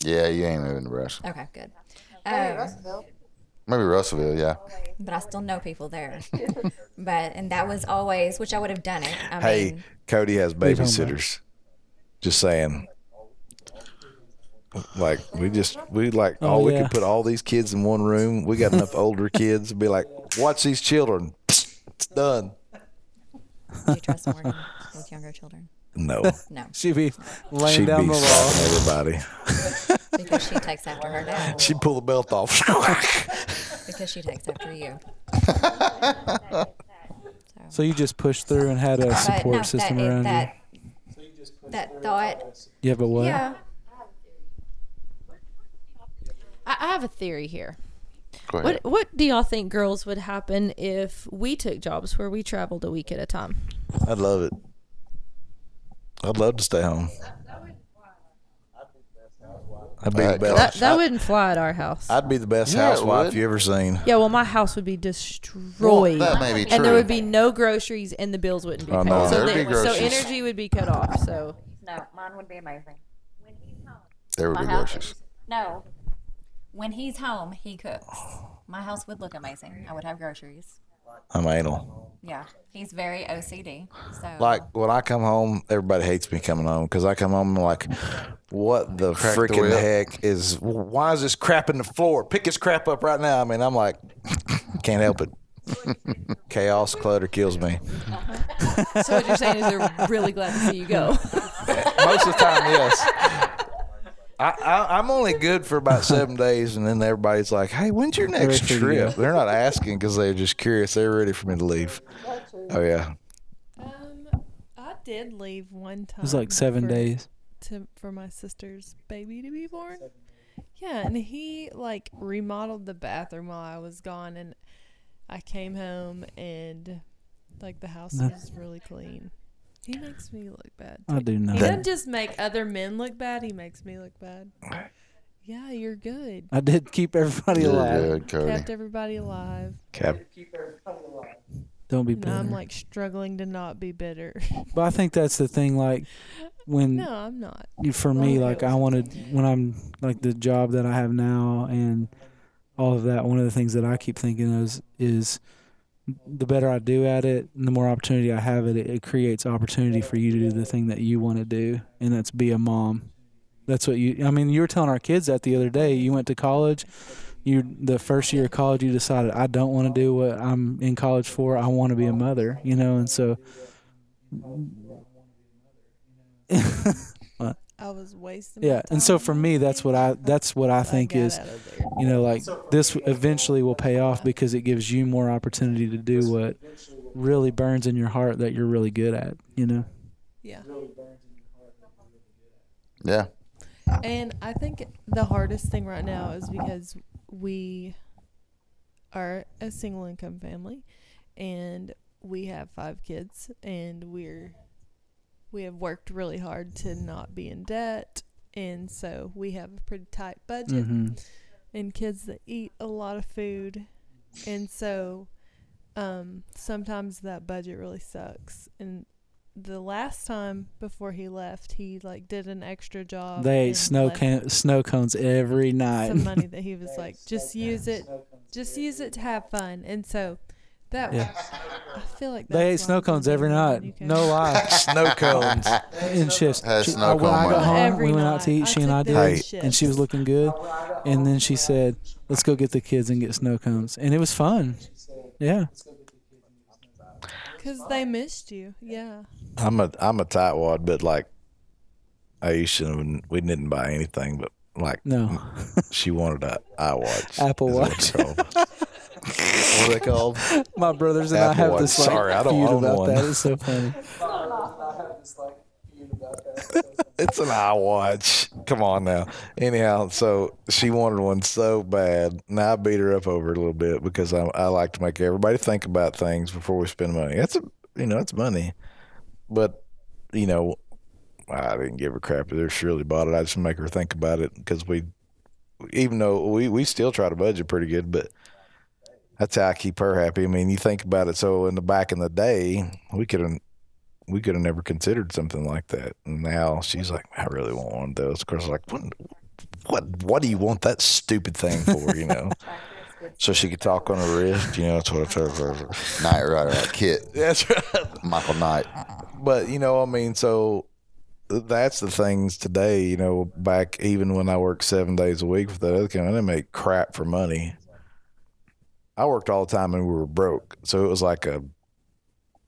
Yeah, you ain't moving to Nebraska. Okay, good. Um, Maybe Russellville, yeah. but I still know people there. but and that was always, which I would have done it. I Hey, mean, Cody has you talking about? babysitters. Just saying. Like we just we like Oh, all we yeah. could put all these kids in one room. We got enough older kids to be like, watch these children. It's done. do you trust Morgan with younger children? No, No, She'd be laying she'd down be the law. everybody. because she takes after her dad. She'd pull the belt off. Because she takes after you. So you just pushed through and had a support no, system that, around that, that thought, you. You have a what? yeah. I, I have a theory here. What What do y'all think, girls, would happen if we took jobs where we traveled a week at a time? I'd love it. I'd love to stay home. I'd be the That- best. That that wouldn't fly at our house. I'd be the best Yeah, it housewife would. you ever seen. yeah, well, my house would be destroyed. that may be And there true. would be no groceries, and the bills wouldn't be Oh, paid. no. so, There'd be the- so groceries. energy would be cut off. So No, mine would be amazing. There would be My house- groceries. No. When he's home, he cooks. My house would look amazing. I would have groceries. I'm anal. Yeah. He's very OCD. So Like when I come home, everybody hates me coming home because I come home and like, what the Crack the freaking whip. heck is? Why is this crap in the floor? Pick this crap up right now. I mean, I'm like, can't help it. Chaos clutter kills me. So what you're saying is they're really glad to see you go. Most of the time, yes. I, I, I'm only good for about seven days, and then everybody's like, "Hey, when's your next ready for you to trip?" They're not asking because they're just curious. They're ready for me to leave. Oh yeah, Um, I did leave one time. It was like seven for- days. to for my sister's baby to be born. Yeah, and he like remodeled the bathroom while I was gone, and I came home and like the house was really clean. He makes me look bad. I too. do know. He doesn't just make other men look bad. He makes me look bad. Yeah, you're good. I did keep everybody You're alive. good, Cody. Kept everybody alive. Cap. Don't be And bitter. I'm like struggling to not be bitter. but I think that's the thing. Like when no, I'm not. you- for me, like I wanted when I'm like the job that I have now and all of that. One of the things that I keep thinking is is the better I do at it, and the more opportunity I have it, it creates opportunity for you to do the thing that you want to do, and that's be a mom. That's what you. I mean, you were telling our kids that the other day. You went to college. You the first year of college, you decided I don't want to do what I'm in college for. I want to be a mother. You know, and so I was wasting. yeah. my And so for me, that's what I that's what I think got is out of there. you know like this eventually will pay off because it gives you more opportunity to do what really burns in your heart that you're really good at. You know. Yeah. Yeah. And I think the hardest thing right now is because we are a single income family and we have five kids and we're we have worked really hard to not be in debt and so we have a pretty tight budget hmm and kids that eat a lot of food. And so um sometimes that budget really sucks. And the last time before he left he like did an extra job They ate snow snow cones every night. some money that he was like just use it just use it to have fun. And so that Yeah. i feel like They ate snow cones every night. in the No lie. Snow cones. In shifts. Had She- snow uh, when I got home, Every we went out to eat. I She and I did, them and she was looking good. And then she said, "Let's go get the kids and get snow cones." And it was fun. Yeah. Because they missed you. Yeah. I'm a I'm a tightwad, but like I used to we didn't buy anything, but like No. she wanted a iWatch. Apple Watch. What are they called? My brothers and I have Watch. this like Sorry, I don't feud own about one. that. It's so funny. It's an iWatch. Come on now. Anyhow, so she wanted one so bad. Now I beat her up over it a little bit because I, I like to make everybody think about things before we spend money. That's a you know it's money, but you know I didn't give a crap if she really bought it. I just make her think about it because we, even though we we still try to budget pretty good, but that's how I keep her happy. I mean, you think about it. So in the back in the day, we could have we could have never considered something like that. And now she's like, I really want one of those. Of course, I'm like, what, what, what do you want that stupid thing for? You know, so she could talk on her wrist. You know, that's what I told her. Knight Rider, like KITT, That's right. Michael Knight. But you know, I mean, so that's the things today. You know, back even when I worked seven days a week for that other company, I didn't make crap for money. I worked all the time and we were broke, so it was like a.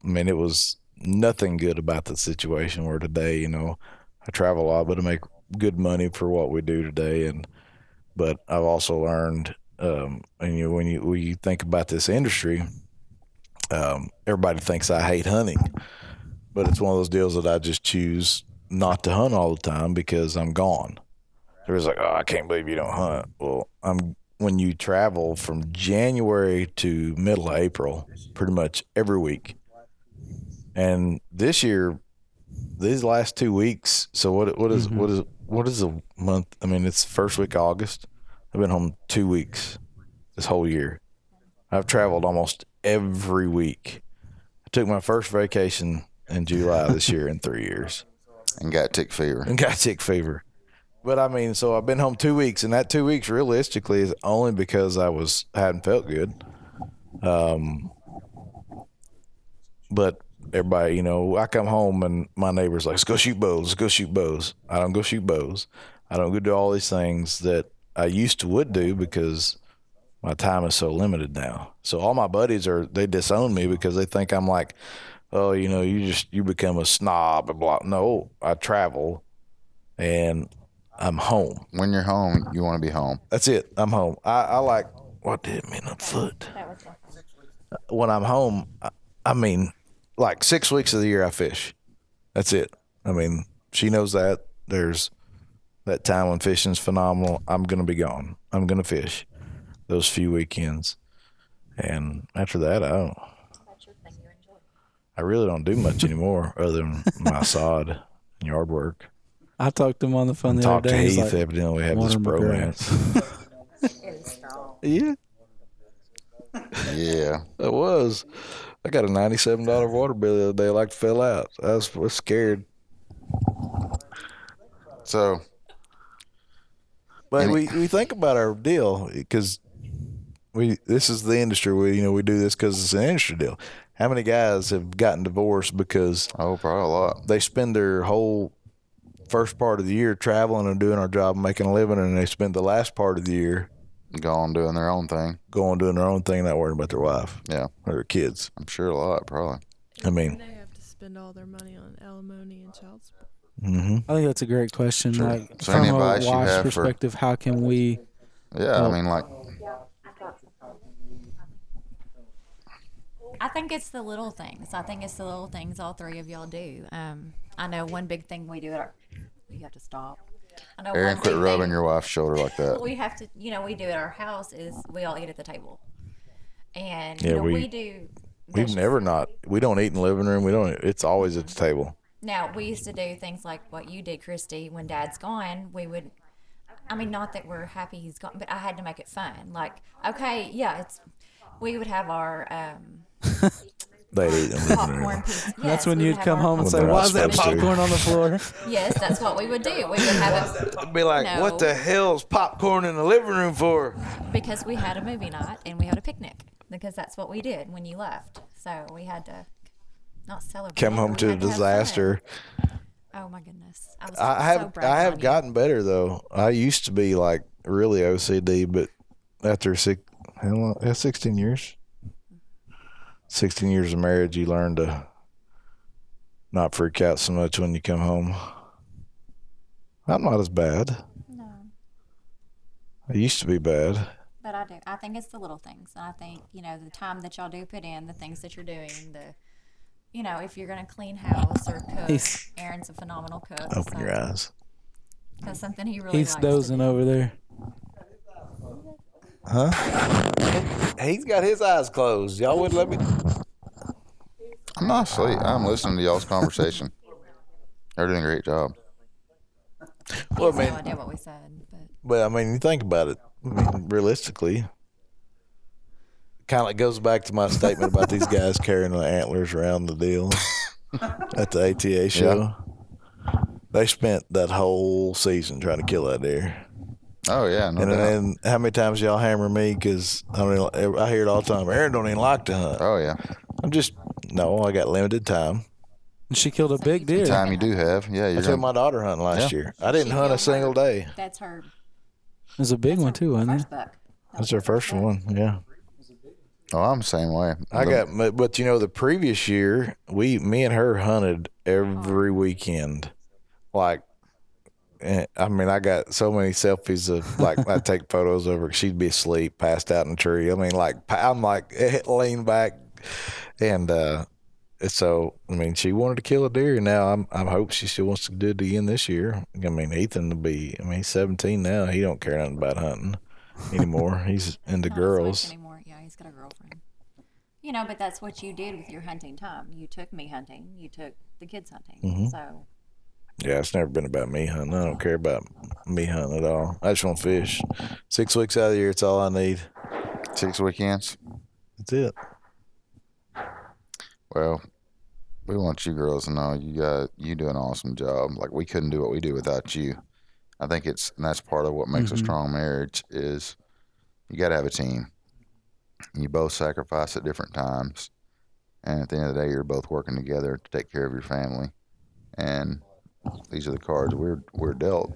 I mean, it was nothing good about the situation. Where today, you know, I travel a lot, but I make good money for what we do today, and but I've also learned, um, and you know, when you when you think about this industry, um, everybody thinks I hate hunting but it's one of those deals that I just choose not to hunt all the time because I'm gone. Everybody's like, "Oh, I can't believe you don't hunt." Well, I'm when you travel from January to middle of April, pretty much every week. And this year, these last two weeks. So what? What is- mm-hmm. what is what is a month? I mean, it's first week of August. I've been home two weeks this whole year. I've traveled almost every week. I took my first vacation in July this year in three years And got tick fever. and got tick fever. But I mean, so I've been home two weeks, and that two weeks realistically is only because I was hadn't felt good. Um, but everybody, you know, I come home and my neighbor's like, "Let's go shoot bows. Let's go shoot bows." I don't go shoot bows. I don't go do all these things that I used to would do because my time is so limited now. So all my buddies are they disown me because they think I'm like, oh, you know, you just you become a snob and blah. No, I travel, and I'm home. When you're home, you want to be home. That's it. I'm home. I, I like what did it mean a foot? When I'm home, I, I mean, like six weeks of the year I fish. That's it. I mean, she knows that. There's that time when fishing's phenomenal. I'm gonna be gone. I'm gonna fish those few weekends, and after that, I don't. I really don't do much anymore other than my sod and yard work. I talked to him on the phone the Talk other to day. He's Heath. like, evidently, we have this "Water my bromance. yeah. Yeah. It was. I got a ninety-seven dollar water bill the other day. Like fell out. I was, was scared. So But Any- we, we think about our deal because we this is the industry. We you know we do this because it's an industry deal. How many guys have gotten divorced because oh, probably a lot. they spend their whole first part of the year traveling and doing our job, and making a living, and they spend the last part of the year going doing their own thing. going doing their own thing, not worrying about their wife Yeah, or their kids. I'm sure a lot. Probably. I mean, They have to spend all their money on alimony and child support. hmm I think that's a great question. Sure. Like So from a advice wife's have for- perspective, how can we? Yeah, Well- I mean, like, I think it's the little things. I think it's the little things all three of y'all do. Um, I know one big thing we do at our. You have to stop. I know Aaron, quit rubbing thing your wife's shoulder like that. what we have to, you know, we do at our house is we all eat at the table, and Yeah, you know, we- we, do. we've never not. We don't eat in the living room. We don't. It's always at the table. Now we used to do things like what you did, Christy. When Dad's gone, we would. I mean, not that we're happy he's gone, but I had to make it fun. Like, okay, yeah, it's. We would have our um, They eat in the popcorn room. pizza. That's when you'd come home and say, they're "Why is that supposed to." popcorn on the floor?" Yes, that's what we would do. We would have I'd be like, No. "What the hell's popcorn in the living room for?" because we had a movie night and we had a picnic because that's what we did when you left. So we had to not celebrate. Come home to a had have disaster. Oh my goodness! I was. I so have bragging I on have you. gotten better though. I used to be like really OCD, but after six, how long? Yeah, sixteen years. 16 years of marriage, you learn to not freak out so much when you come home. I'm not as bad. No, I used to be bad. but I do. I think it's the little things, and I think you know the time that y'all do put in, the things that you're doing, the you know if you're gonna clean house or cook. He's- Aaron's a phenomenal cook. Open your eyes. That's something he really He's likes dozing to do. over there. Huh? He's got his eyes closed. Y'all wouldn't let me. I'm not asleep. I'm listening to y'all's conversation. They're doing a great job. Well, I He mean, no idea what we said, but But I mean, you think about it. I mean, realistically, kind of goes back to my statement about these guys carrying the antlers around the deal at the ATA show. They spent that whole season trying to kill that deer. Oh yeah, no and doubt. then how many times y'all hammer me because I mean I hear it all the time. Aaron don't even like to hunt. oh yeah. I'm just no. I got limited time. She killed a big The deer. time you do have, yeah, I you're took gonna, my daughter hunting last Yeah. year. I didn't She hunt a single her. day. that's her. It was a big one too, wasn't it? book. That's her first one. Yeah. Oh, I'm the same way. I The- got, but, but you know, the previous year, we, me and her hunted every weekend. Like, I mean, I got so many selfies of like I take photos of her. She'd be asleep, passed out in a tree. I mean, like I'm like lean back, and uh, so I mean, she wanted to kill a deer. Now I'm I hope she still wants to do it again this year. I mean, Ethan will be. I mean, he's 17 now. He don't care nothing about hunting anymore. he's into Not girls. anymore. Yeah, he's got a girlfriend. You know, but that's what you did with your hunting time. You took me hunting. You took the kids hunting. Mm-hmm. So Yeah, it's never been about me hunting. I don't care about me hunting at all. I just want to fish. Six weeks out of the year, it's all I need. six weekends. That's it. Well, we want you girls to know you got you do an awesome job. Like we couldn't do what we do without you. I think it's and that's part of what makes a mm-hmm. strong marriage is you got to have a team. You both sacrifice at different times, and at the end of the day, you're both working together to take care of your family. And these are the cards we're we're dealt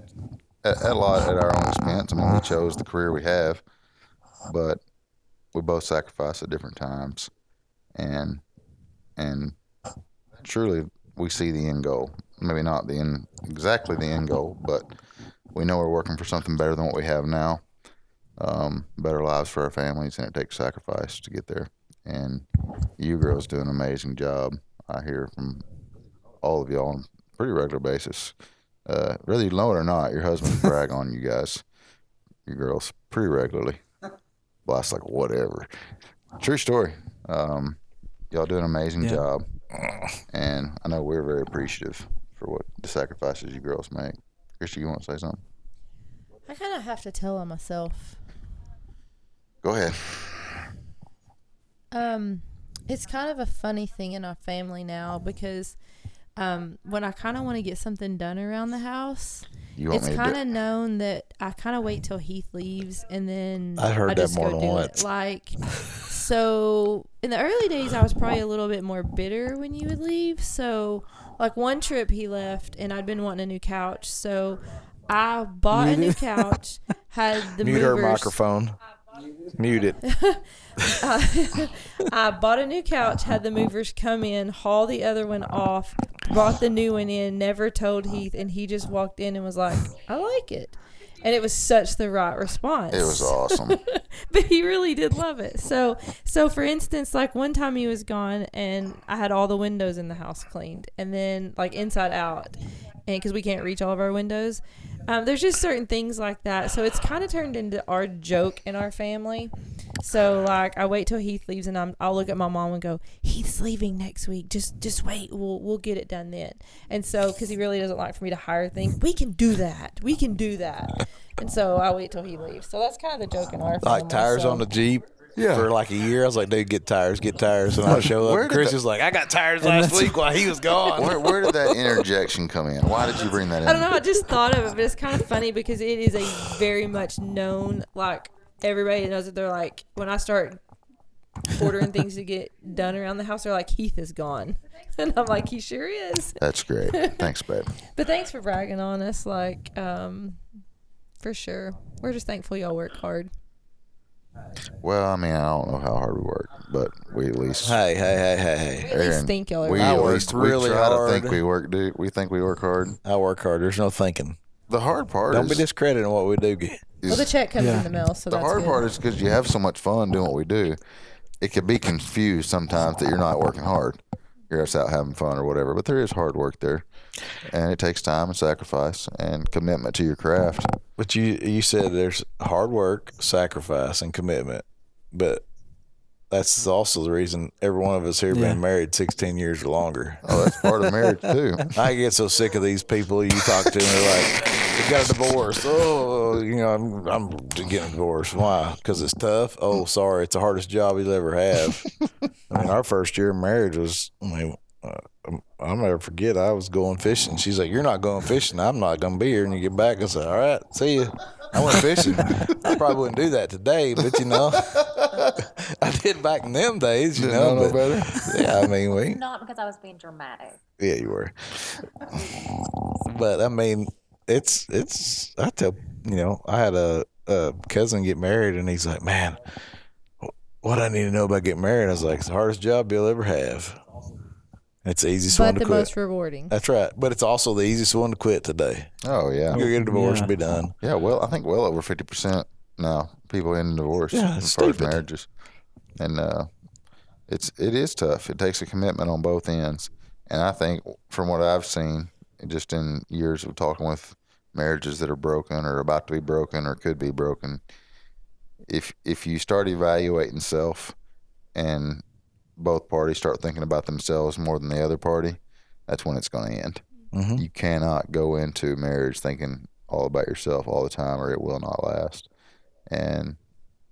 at, at a lot at our own expense. I mean, we chose the career we have, but we both sacrifice at different times, and and truly we see the end goal. Maybe not the end exactly the end goal, but we know we're working for something better than what we have now. Um, better lives for our families, and it takes sacrifice to get there. And you girls do an amazing job. I hear from all of y'all pretty regular basis. Uh, whether you know it or not, your husband brag on you guys, you girls, pretty regularly. Blast like whatever. True story. Um, y'all do an amazing Yeah. job, and I know we're very appreciative for what the sacrifices you girls make. Christy, you want to say something? I kind of have to tell on myself. Go ahead. Um, it's kind of a funny thing in our family now because um, when I kind of want to get something done around the house, it's kind of known that I kind of wait till Heath leaves and then I heard that just more than do once. It. Like, so in the early days, I was probably a little bit more bitter when you would leave. So, like one trip he left, and I'd been wanting a new couch, so I bought a new couch. Had the Mute her microphone. Mute it. Uh, I bought a new couch, had the movers come in, haul the other one off, brought the new one in, never told Heath, and he just walked in and was like, I like it. And it was such the right response. It was awesome. but he really did love it. So, so for instance, like one time he was gone and I had all the windows in the house cleaned and then like inside out. And because we can't reach all of our windows, um, there's just certain things like that. So it's kind of turned into our joke in our family. So like I wait till Heath leaves and I'm, I'll look at my mom and go, Heath's leaving next week. Just just wait. We'll we'll get it done then. And so because he really doesn't like for me to hire things, we can do that. We can do that. And so I wait till he leaves. So that's kind of the joke in our family. Like tires so. on the Jeep. Yeah. For like a year, I was like, "Dude, get tires, get tires," and I show up. did Chris was like, "I got tires last week while he was gone." where, where did that interjection come in? Why did you bring that in? I don't know. I just thought of it, but it's kind of funny because it is a very much known. Like everybody knows that they're like when I start ordering things to get done around the house, they're like Heath is gone, and I'm like he sure is. That's great. Thanks, babe. But thanks for bragging on us. Like um, for sure, we're just thankful y'all work hard. Well, I mean, I don't know how hard we work, but we at least Hey, hey, hey, hey, hey. At least Aaron, think y'all are we at work least really we try hard. to think we work. Do we think we work hard? I work hard. There's no thinking. The hard part Don't is be discrediting what we do get. Well, the check comes Yeah. in the mail, so the that's hard good. part is because you have so much fun doing what we do. It can be confused sometimes that you're not working hard. You're just out having fun or whatever. But there is hard work there, and it takes time and sacrifice and commitment to your craft. But you you said there's hard work, sacrifice, and commitment. But that's also the reason every one of us here Yeah. been married 16 years or longer. Oh, that's part of marriage too. I get so sick of these people you talk to and they're like, "You got a divorce? Oh, you know, I'm I'm getting divorced. Why? Because it's tough. Oh, sorry, it's the hardest job you'll ever have. I mean, our first year of marriage was. I mean, uh, I'll never forget. I was going fishing. She's like, "You're not going fishing. I'm not going to be here." And you get back, I said, "All right, see you." I went fishing. I probably wouldn't do that today, but you know, I did back in them days. You Didn't know, know no but- better. yeah, I mean, we Not because I was being dramatic. yeah, you were. But I mean, it's it's. I tell you know, I had a, a cousin get married, and he's like, "Man, what I need to know about getting married?" I was like, "It's the hardest job you'll ever have. It's the easiest one but to the quit." most rewarding. That's right, but it's also the easiest one to quit today. Oh yeah, Go get a divorce Yeah. be done. yeah. Well, I think well over fifty percent now people end in divorce Yeah, as it's far as stupid. marriages, and uh, it's it is tough. It takes a commitment on both ends, and I think from what I've seen, just in years of talking with marriages that are broken or about to be broken or could be broken, if if you start evaluating self, and both parties start thinking about themselves more than the other party, that's when it's going to end. Mhm. You cannot go into marriage thinking all about yourself all the time, or it will not last. And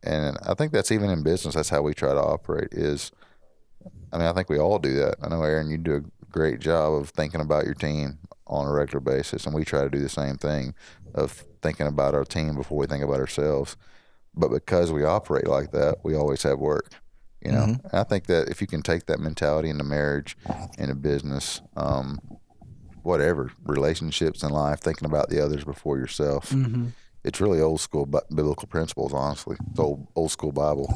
and I think that's even in business. That's how we try to operate. Is I mean, I think we all do that. I know Aaron, you do a great job of thinking about your team on a regular basis, and we try to do the same thing of thinking about our team before we think about ourselves. But because we operate like that, we always have work. You know, Mm-hmm. I think that if you can take that mentality into marriage, into business, um, whatever relationships in life, thinking about the others before yourself, Mm-hmm. it's really old school bi- biblical principles. Honestly, it's old old school Bible.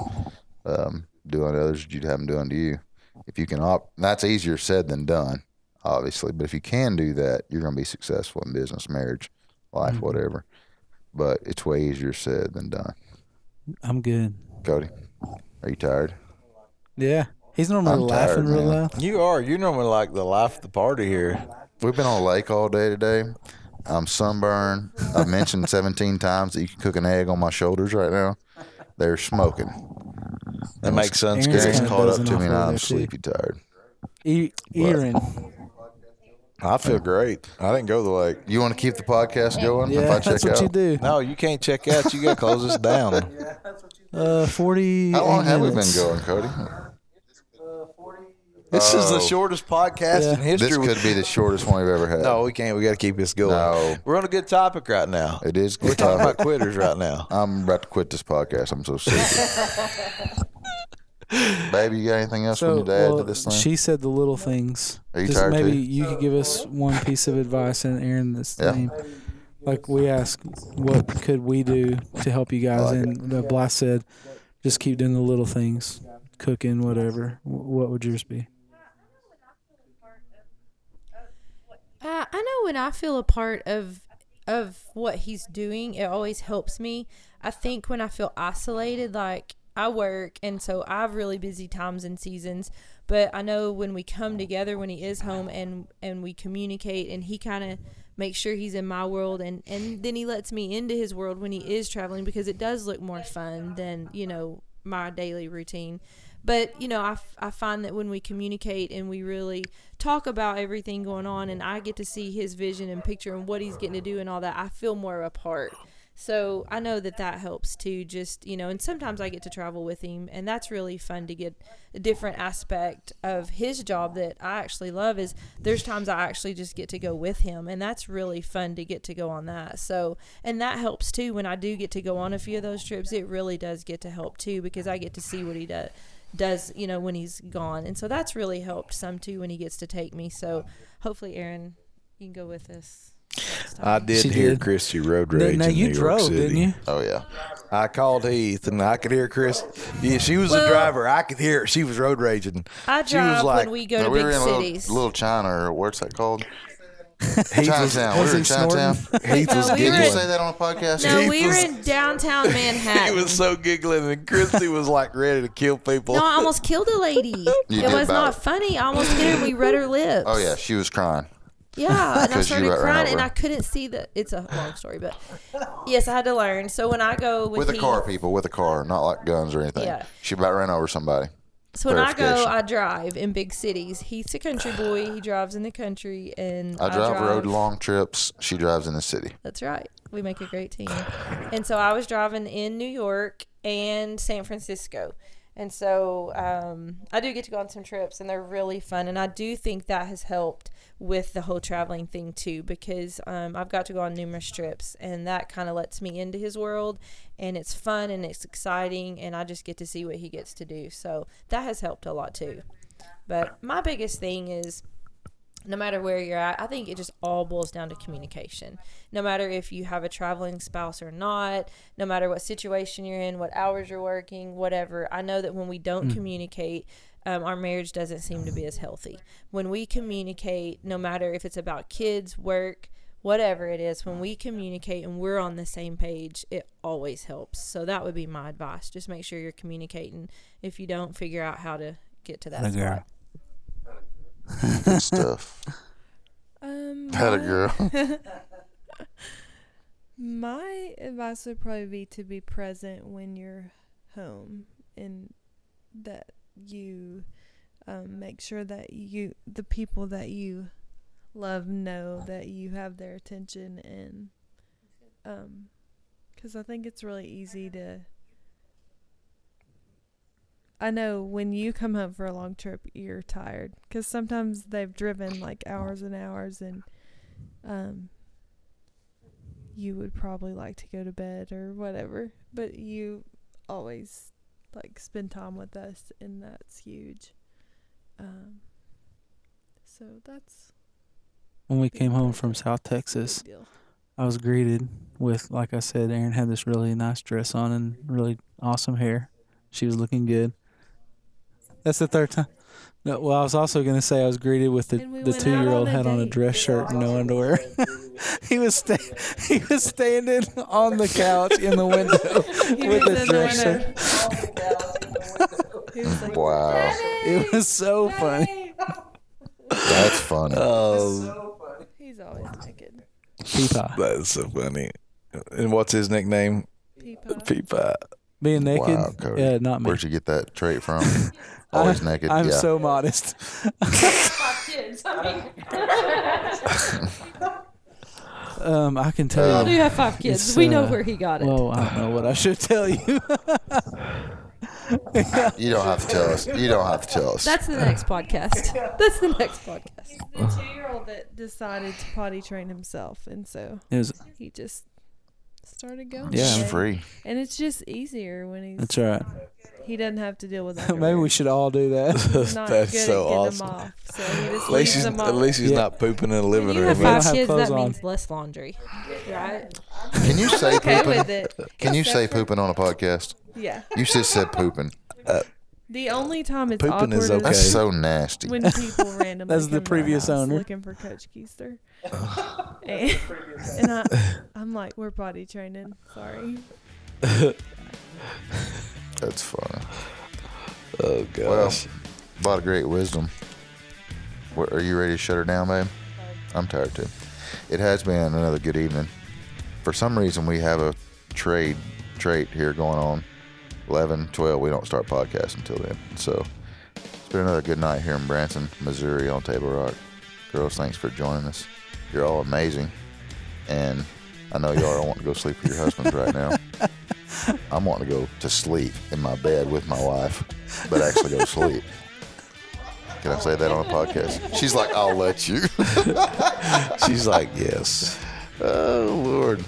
Um, do unto others you'd have them do unto you. If you can op, that's easier said than done, obviously. But if you can do that, you're going to be successful in business, marriage, life, Mm-hmm. whatever. But it's way easier said than done. I'm good. Cody, are you tired? Yeah. He's normally I'm laughing tired, real man. loud. You are. You normally like the life of the party here. We've been on a lake all day today. I'm sunburned. I've mentioned 17 times that you can cook an egg on my shoulders right now. They're smoking. That makes sense. Aaron's Gary's kinda caught up dozing to off me over now. I'm there, too. sleepy tired. E- Erin. I feel great. I didn't go to the lake. You want to keep the podcast going? if I Yeah, check that's what out? you do. No, you can't check out. You got to close this down. Uh, 40. How long have we been going, Cody? This is the Oh. shortest podcast Yeah. in history. This could be the shortest one we've ever had. no, we can't. We got to keep this going. No. We're on a good topic right now. It is We're good talking topic. about quitters right now. I'm about to quit this podcast. I'm so sleepy. Baby, you got anything else we So, need to add well, to this thing? she said the little things. Are you Just tired maybe too? you could give us one piece of advice and Aaron this Yeah. same. Like we asked, what could we do to help you guys? like and the Blast said, just keep doing the little things, cooking, whatever. What would yours be? Uh, I know when I feel a part of of what he's doing, it always helps me. I think when I feel isolated, like I work, and so I have really busy times and seasons. But I know when we come together, when he is home, and and we communicate, and he kind of makes sure he's in my world, and and then he lets me into his world when he is traveling because it does look more fun than you know my daily routine but you know I, f- I find that when we communicate and we really talk about everything going on and i get to see his vision and picture and what he's getting to do and all that i feel more a part so i know that that helps too just you know and sometimes i get to travel with him and that's really fun to get a different aspect of his job that i actually love is there's times i actually just get to go with him and that's really fun to get to go on that. So and that helps too when i do get to go on a few of those trips it really does get to help too because i get to see what he does does you know when he's gone. And so that's really helped some too when he gets to take me. So hopefully aaron you can go with us. I did She hear did. Christy road Now- rage now in you New drove, York City. didn't you? Oh yeah. I called Heath and I could hear Chris. Yeah, she was the Well- driver. I could hear her. She was road raging. I she was drive like, when we go No, to we big were in cities. little, little China or what's that called? Heath was, Chinatown. was we were he in Chinatown. snorting? Heath was No, we Did you giggling. say that on a podcast? no, He we were was- in downtown Manhattan. He was so giggling, and Christy was like ready to kill people. no, I almost killed a lady. You it did was about not it. funny. I almost hit her. We read her oh, lips. Oh yeah, she was crying. Yeah, and I started crying, and. I couldn't see the. It's a long story, but yes, I had to learn. So when I go with, With a car, people, with a car, not like guns or anything. Yeah. She about ran over somebody. So when I go, I drive in big cities. He's a country boy. He drives in the country, and I drive road long trips. She drives in the city. That's right. We make a great team. And so I was driving in New York and San Francisco. And so um, I do get to go on some trips, and they're really fun. And I do think that has helped with the whole traveling thing too, because um, I've got to go on numerous trips, and that kind of lets me into his world, and it's fun and it's exciting, and I just get to see what he gets to do. So that has helped a lot too. But my biggest thing is no matter where you're at, I think it just all boils down to communication. No matter if you have a traveling spouse or not, no matter what situation you're in, what hours you're working, whatever. I know that when we don't communicate, um, our marriage doesn't seem to be as healthy. When we communicate, no matter if it's about kids, work, whatever it is, when we communicate and we're on the same page, it always helps. So that would be my advice. Just make sure you're communicating. If you don't, figure out how to get to that Atta girl. spot. Good stuff. Um, Had a girl. My advice would probably be to be present when you're home and that you um, make sure that you, the people that you love, know that you have their attention and, um, because I think it's really easy to. I know when you come home for a long trip, you're tired because sometimes they've driven like hours and hours and, um, you would probably like to go to bed or whatever, but you always like spend time with us, and that's huge. Um, so that's When we came home from South that's a big Texas. I was greeted with, like I said, Erin had this really nice dress on and really awesome hair. She was looking good. That's the third time. No, well, I was also going to say I was greeted with the, we the two year old had on a dress shirt and no underwear. he was sta- he was standing on the couch in the window with a the dress shirt. He was like, Wow. It was so funny. That's funny. Oh, he's always naked. Peapie. that's so funny. And what's his nickname? Peapod. Peapod. Being naked? Wow, Cody. yeah, not me. Where'd you get that trait from? Always naked. I'm yeah. so modest. um, I can We tell all you. do have five kids. It's, we know uh, where he got it. Well, I don't know what I should tell you. You don't have to tell us. You don't have to tell us. That's the next podcast. That's the next podcast. He's the two-year-old that decided to potty train himself, and so It was, he just started going. Yeah. It's free. and it's just easier when he's that's right. he doesn't have to deal with that. Maybe we should all do that. That's so awesome. off, so At least leaves he's, at least he's Yeah. not pooping in the When living you room. have five kids, clothes that on. means less laundry, right? Can you say okay pooping? Can you say pooping on a podcast? Yeah. You just said pooping. The only time it's Pooping awkward is is, okay. That's so nasty. when people randomly That's the come to previous house owner. looking for Coach Keister. and and I, I'm like, we're potty training. Sorry. That's funny. Oh Well, gosh. a lot of great wisdom. What, are you ready to shut her down, babe? I'm tired too. It has been another good evening. For some reason, we have a trade trait here going on. 11, 12, we don't start podcasting until then. So it's been another good night here in Branson, Missouri on Table Rock. Girls, thanks for joining us. You're all amazing. And I know y'all don't want to go sleep with your husbands right now. I'm wanting to go to sleep in my bed with my wife, but actually go to sleep. Can I say that on a podcast? She's like, I'll let you. She's like, yes. oh, Lord.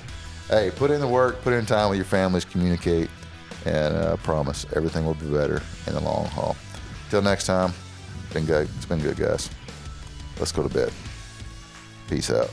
Hey, put in the work, put in time with your families, communicate, and uh, promise everything will be better in the long haul. Till next time, been good. It's been good, guys. Let's go to bed. Peace out.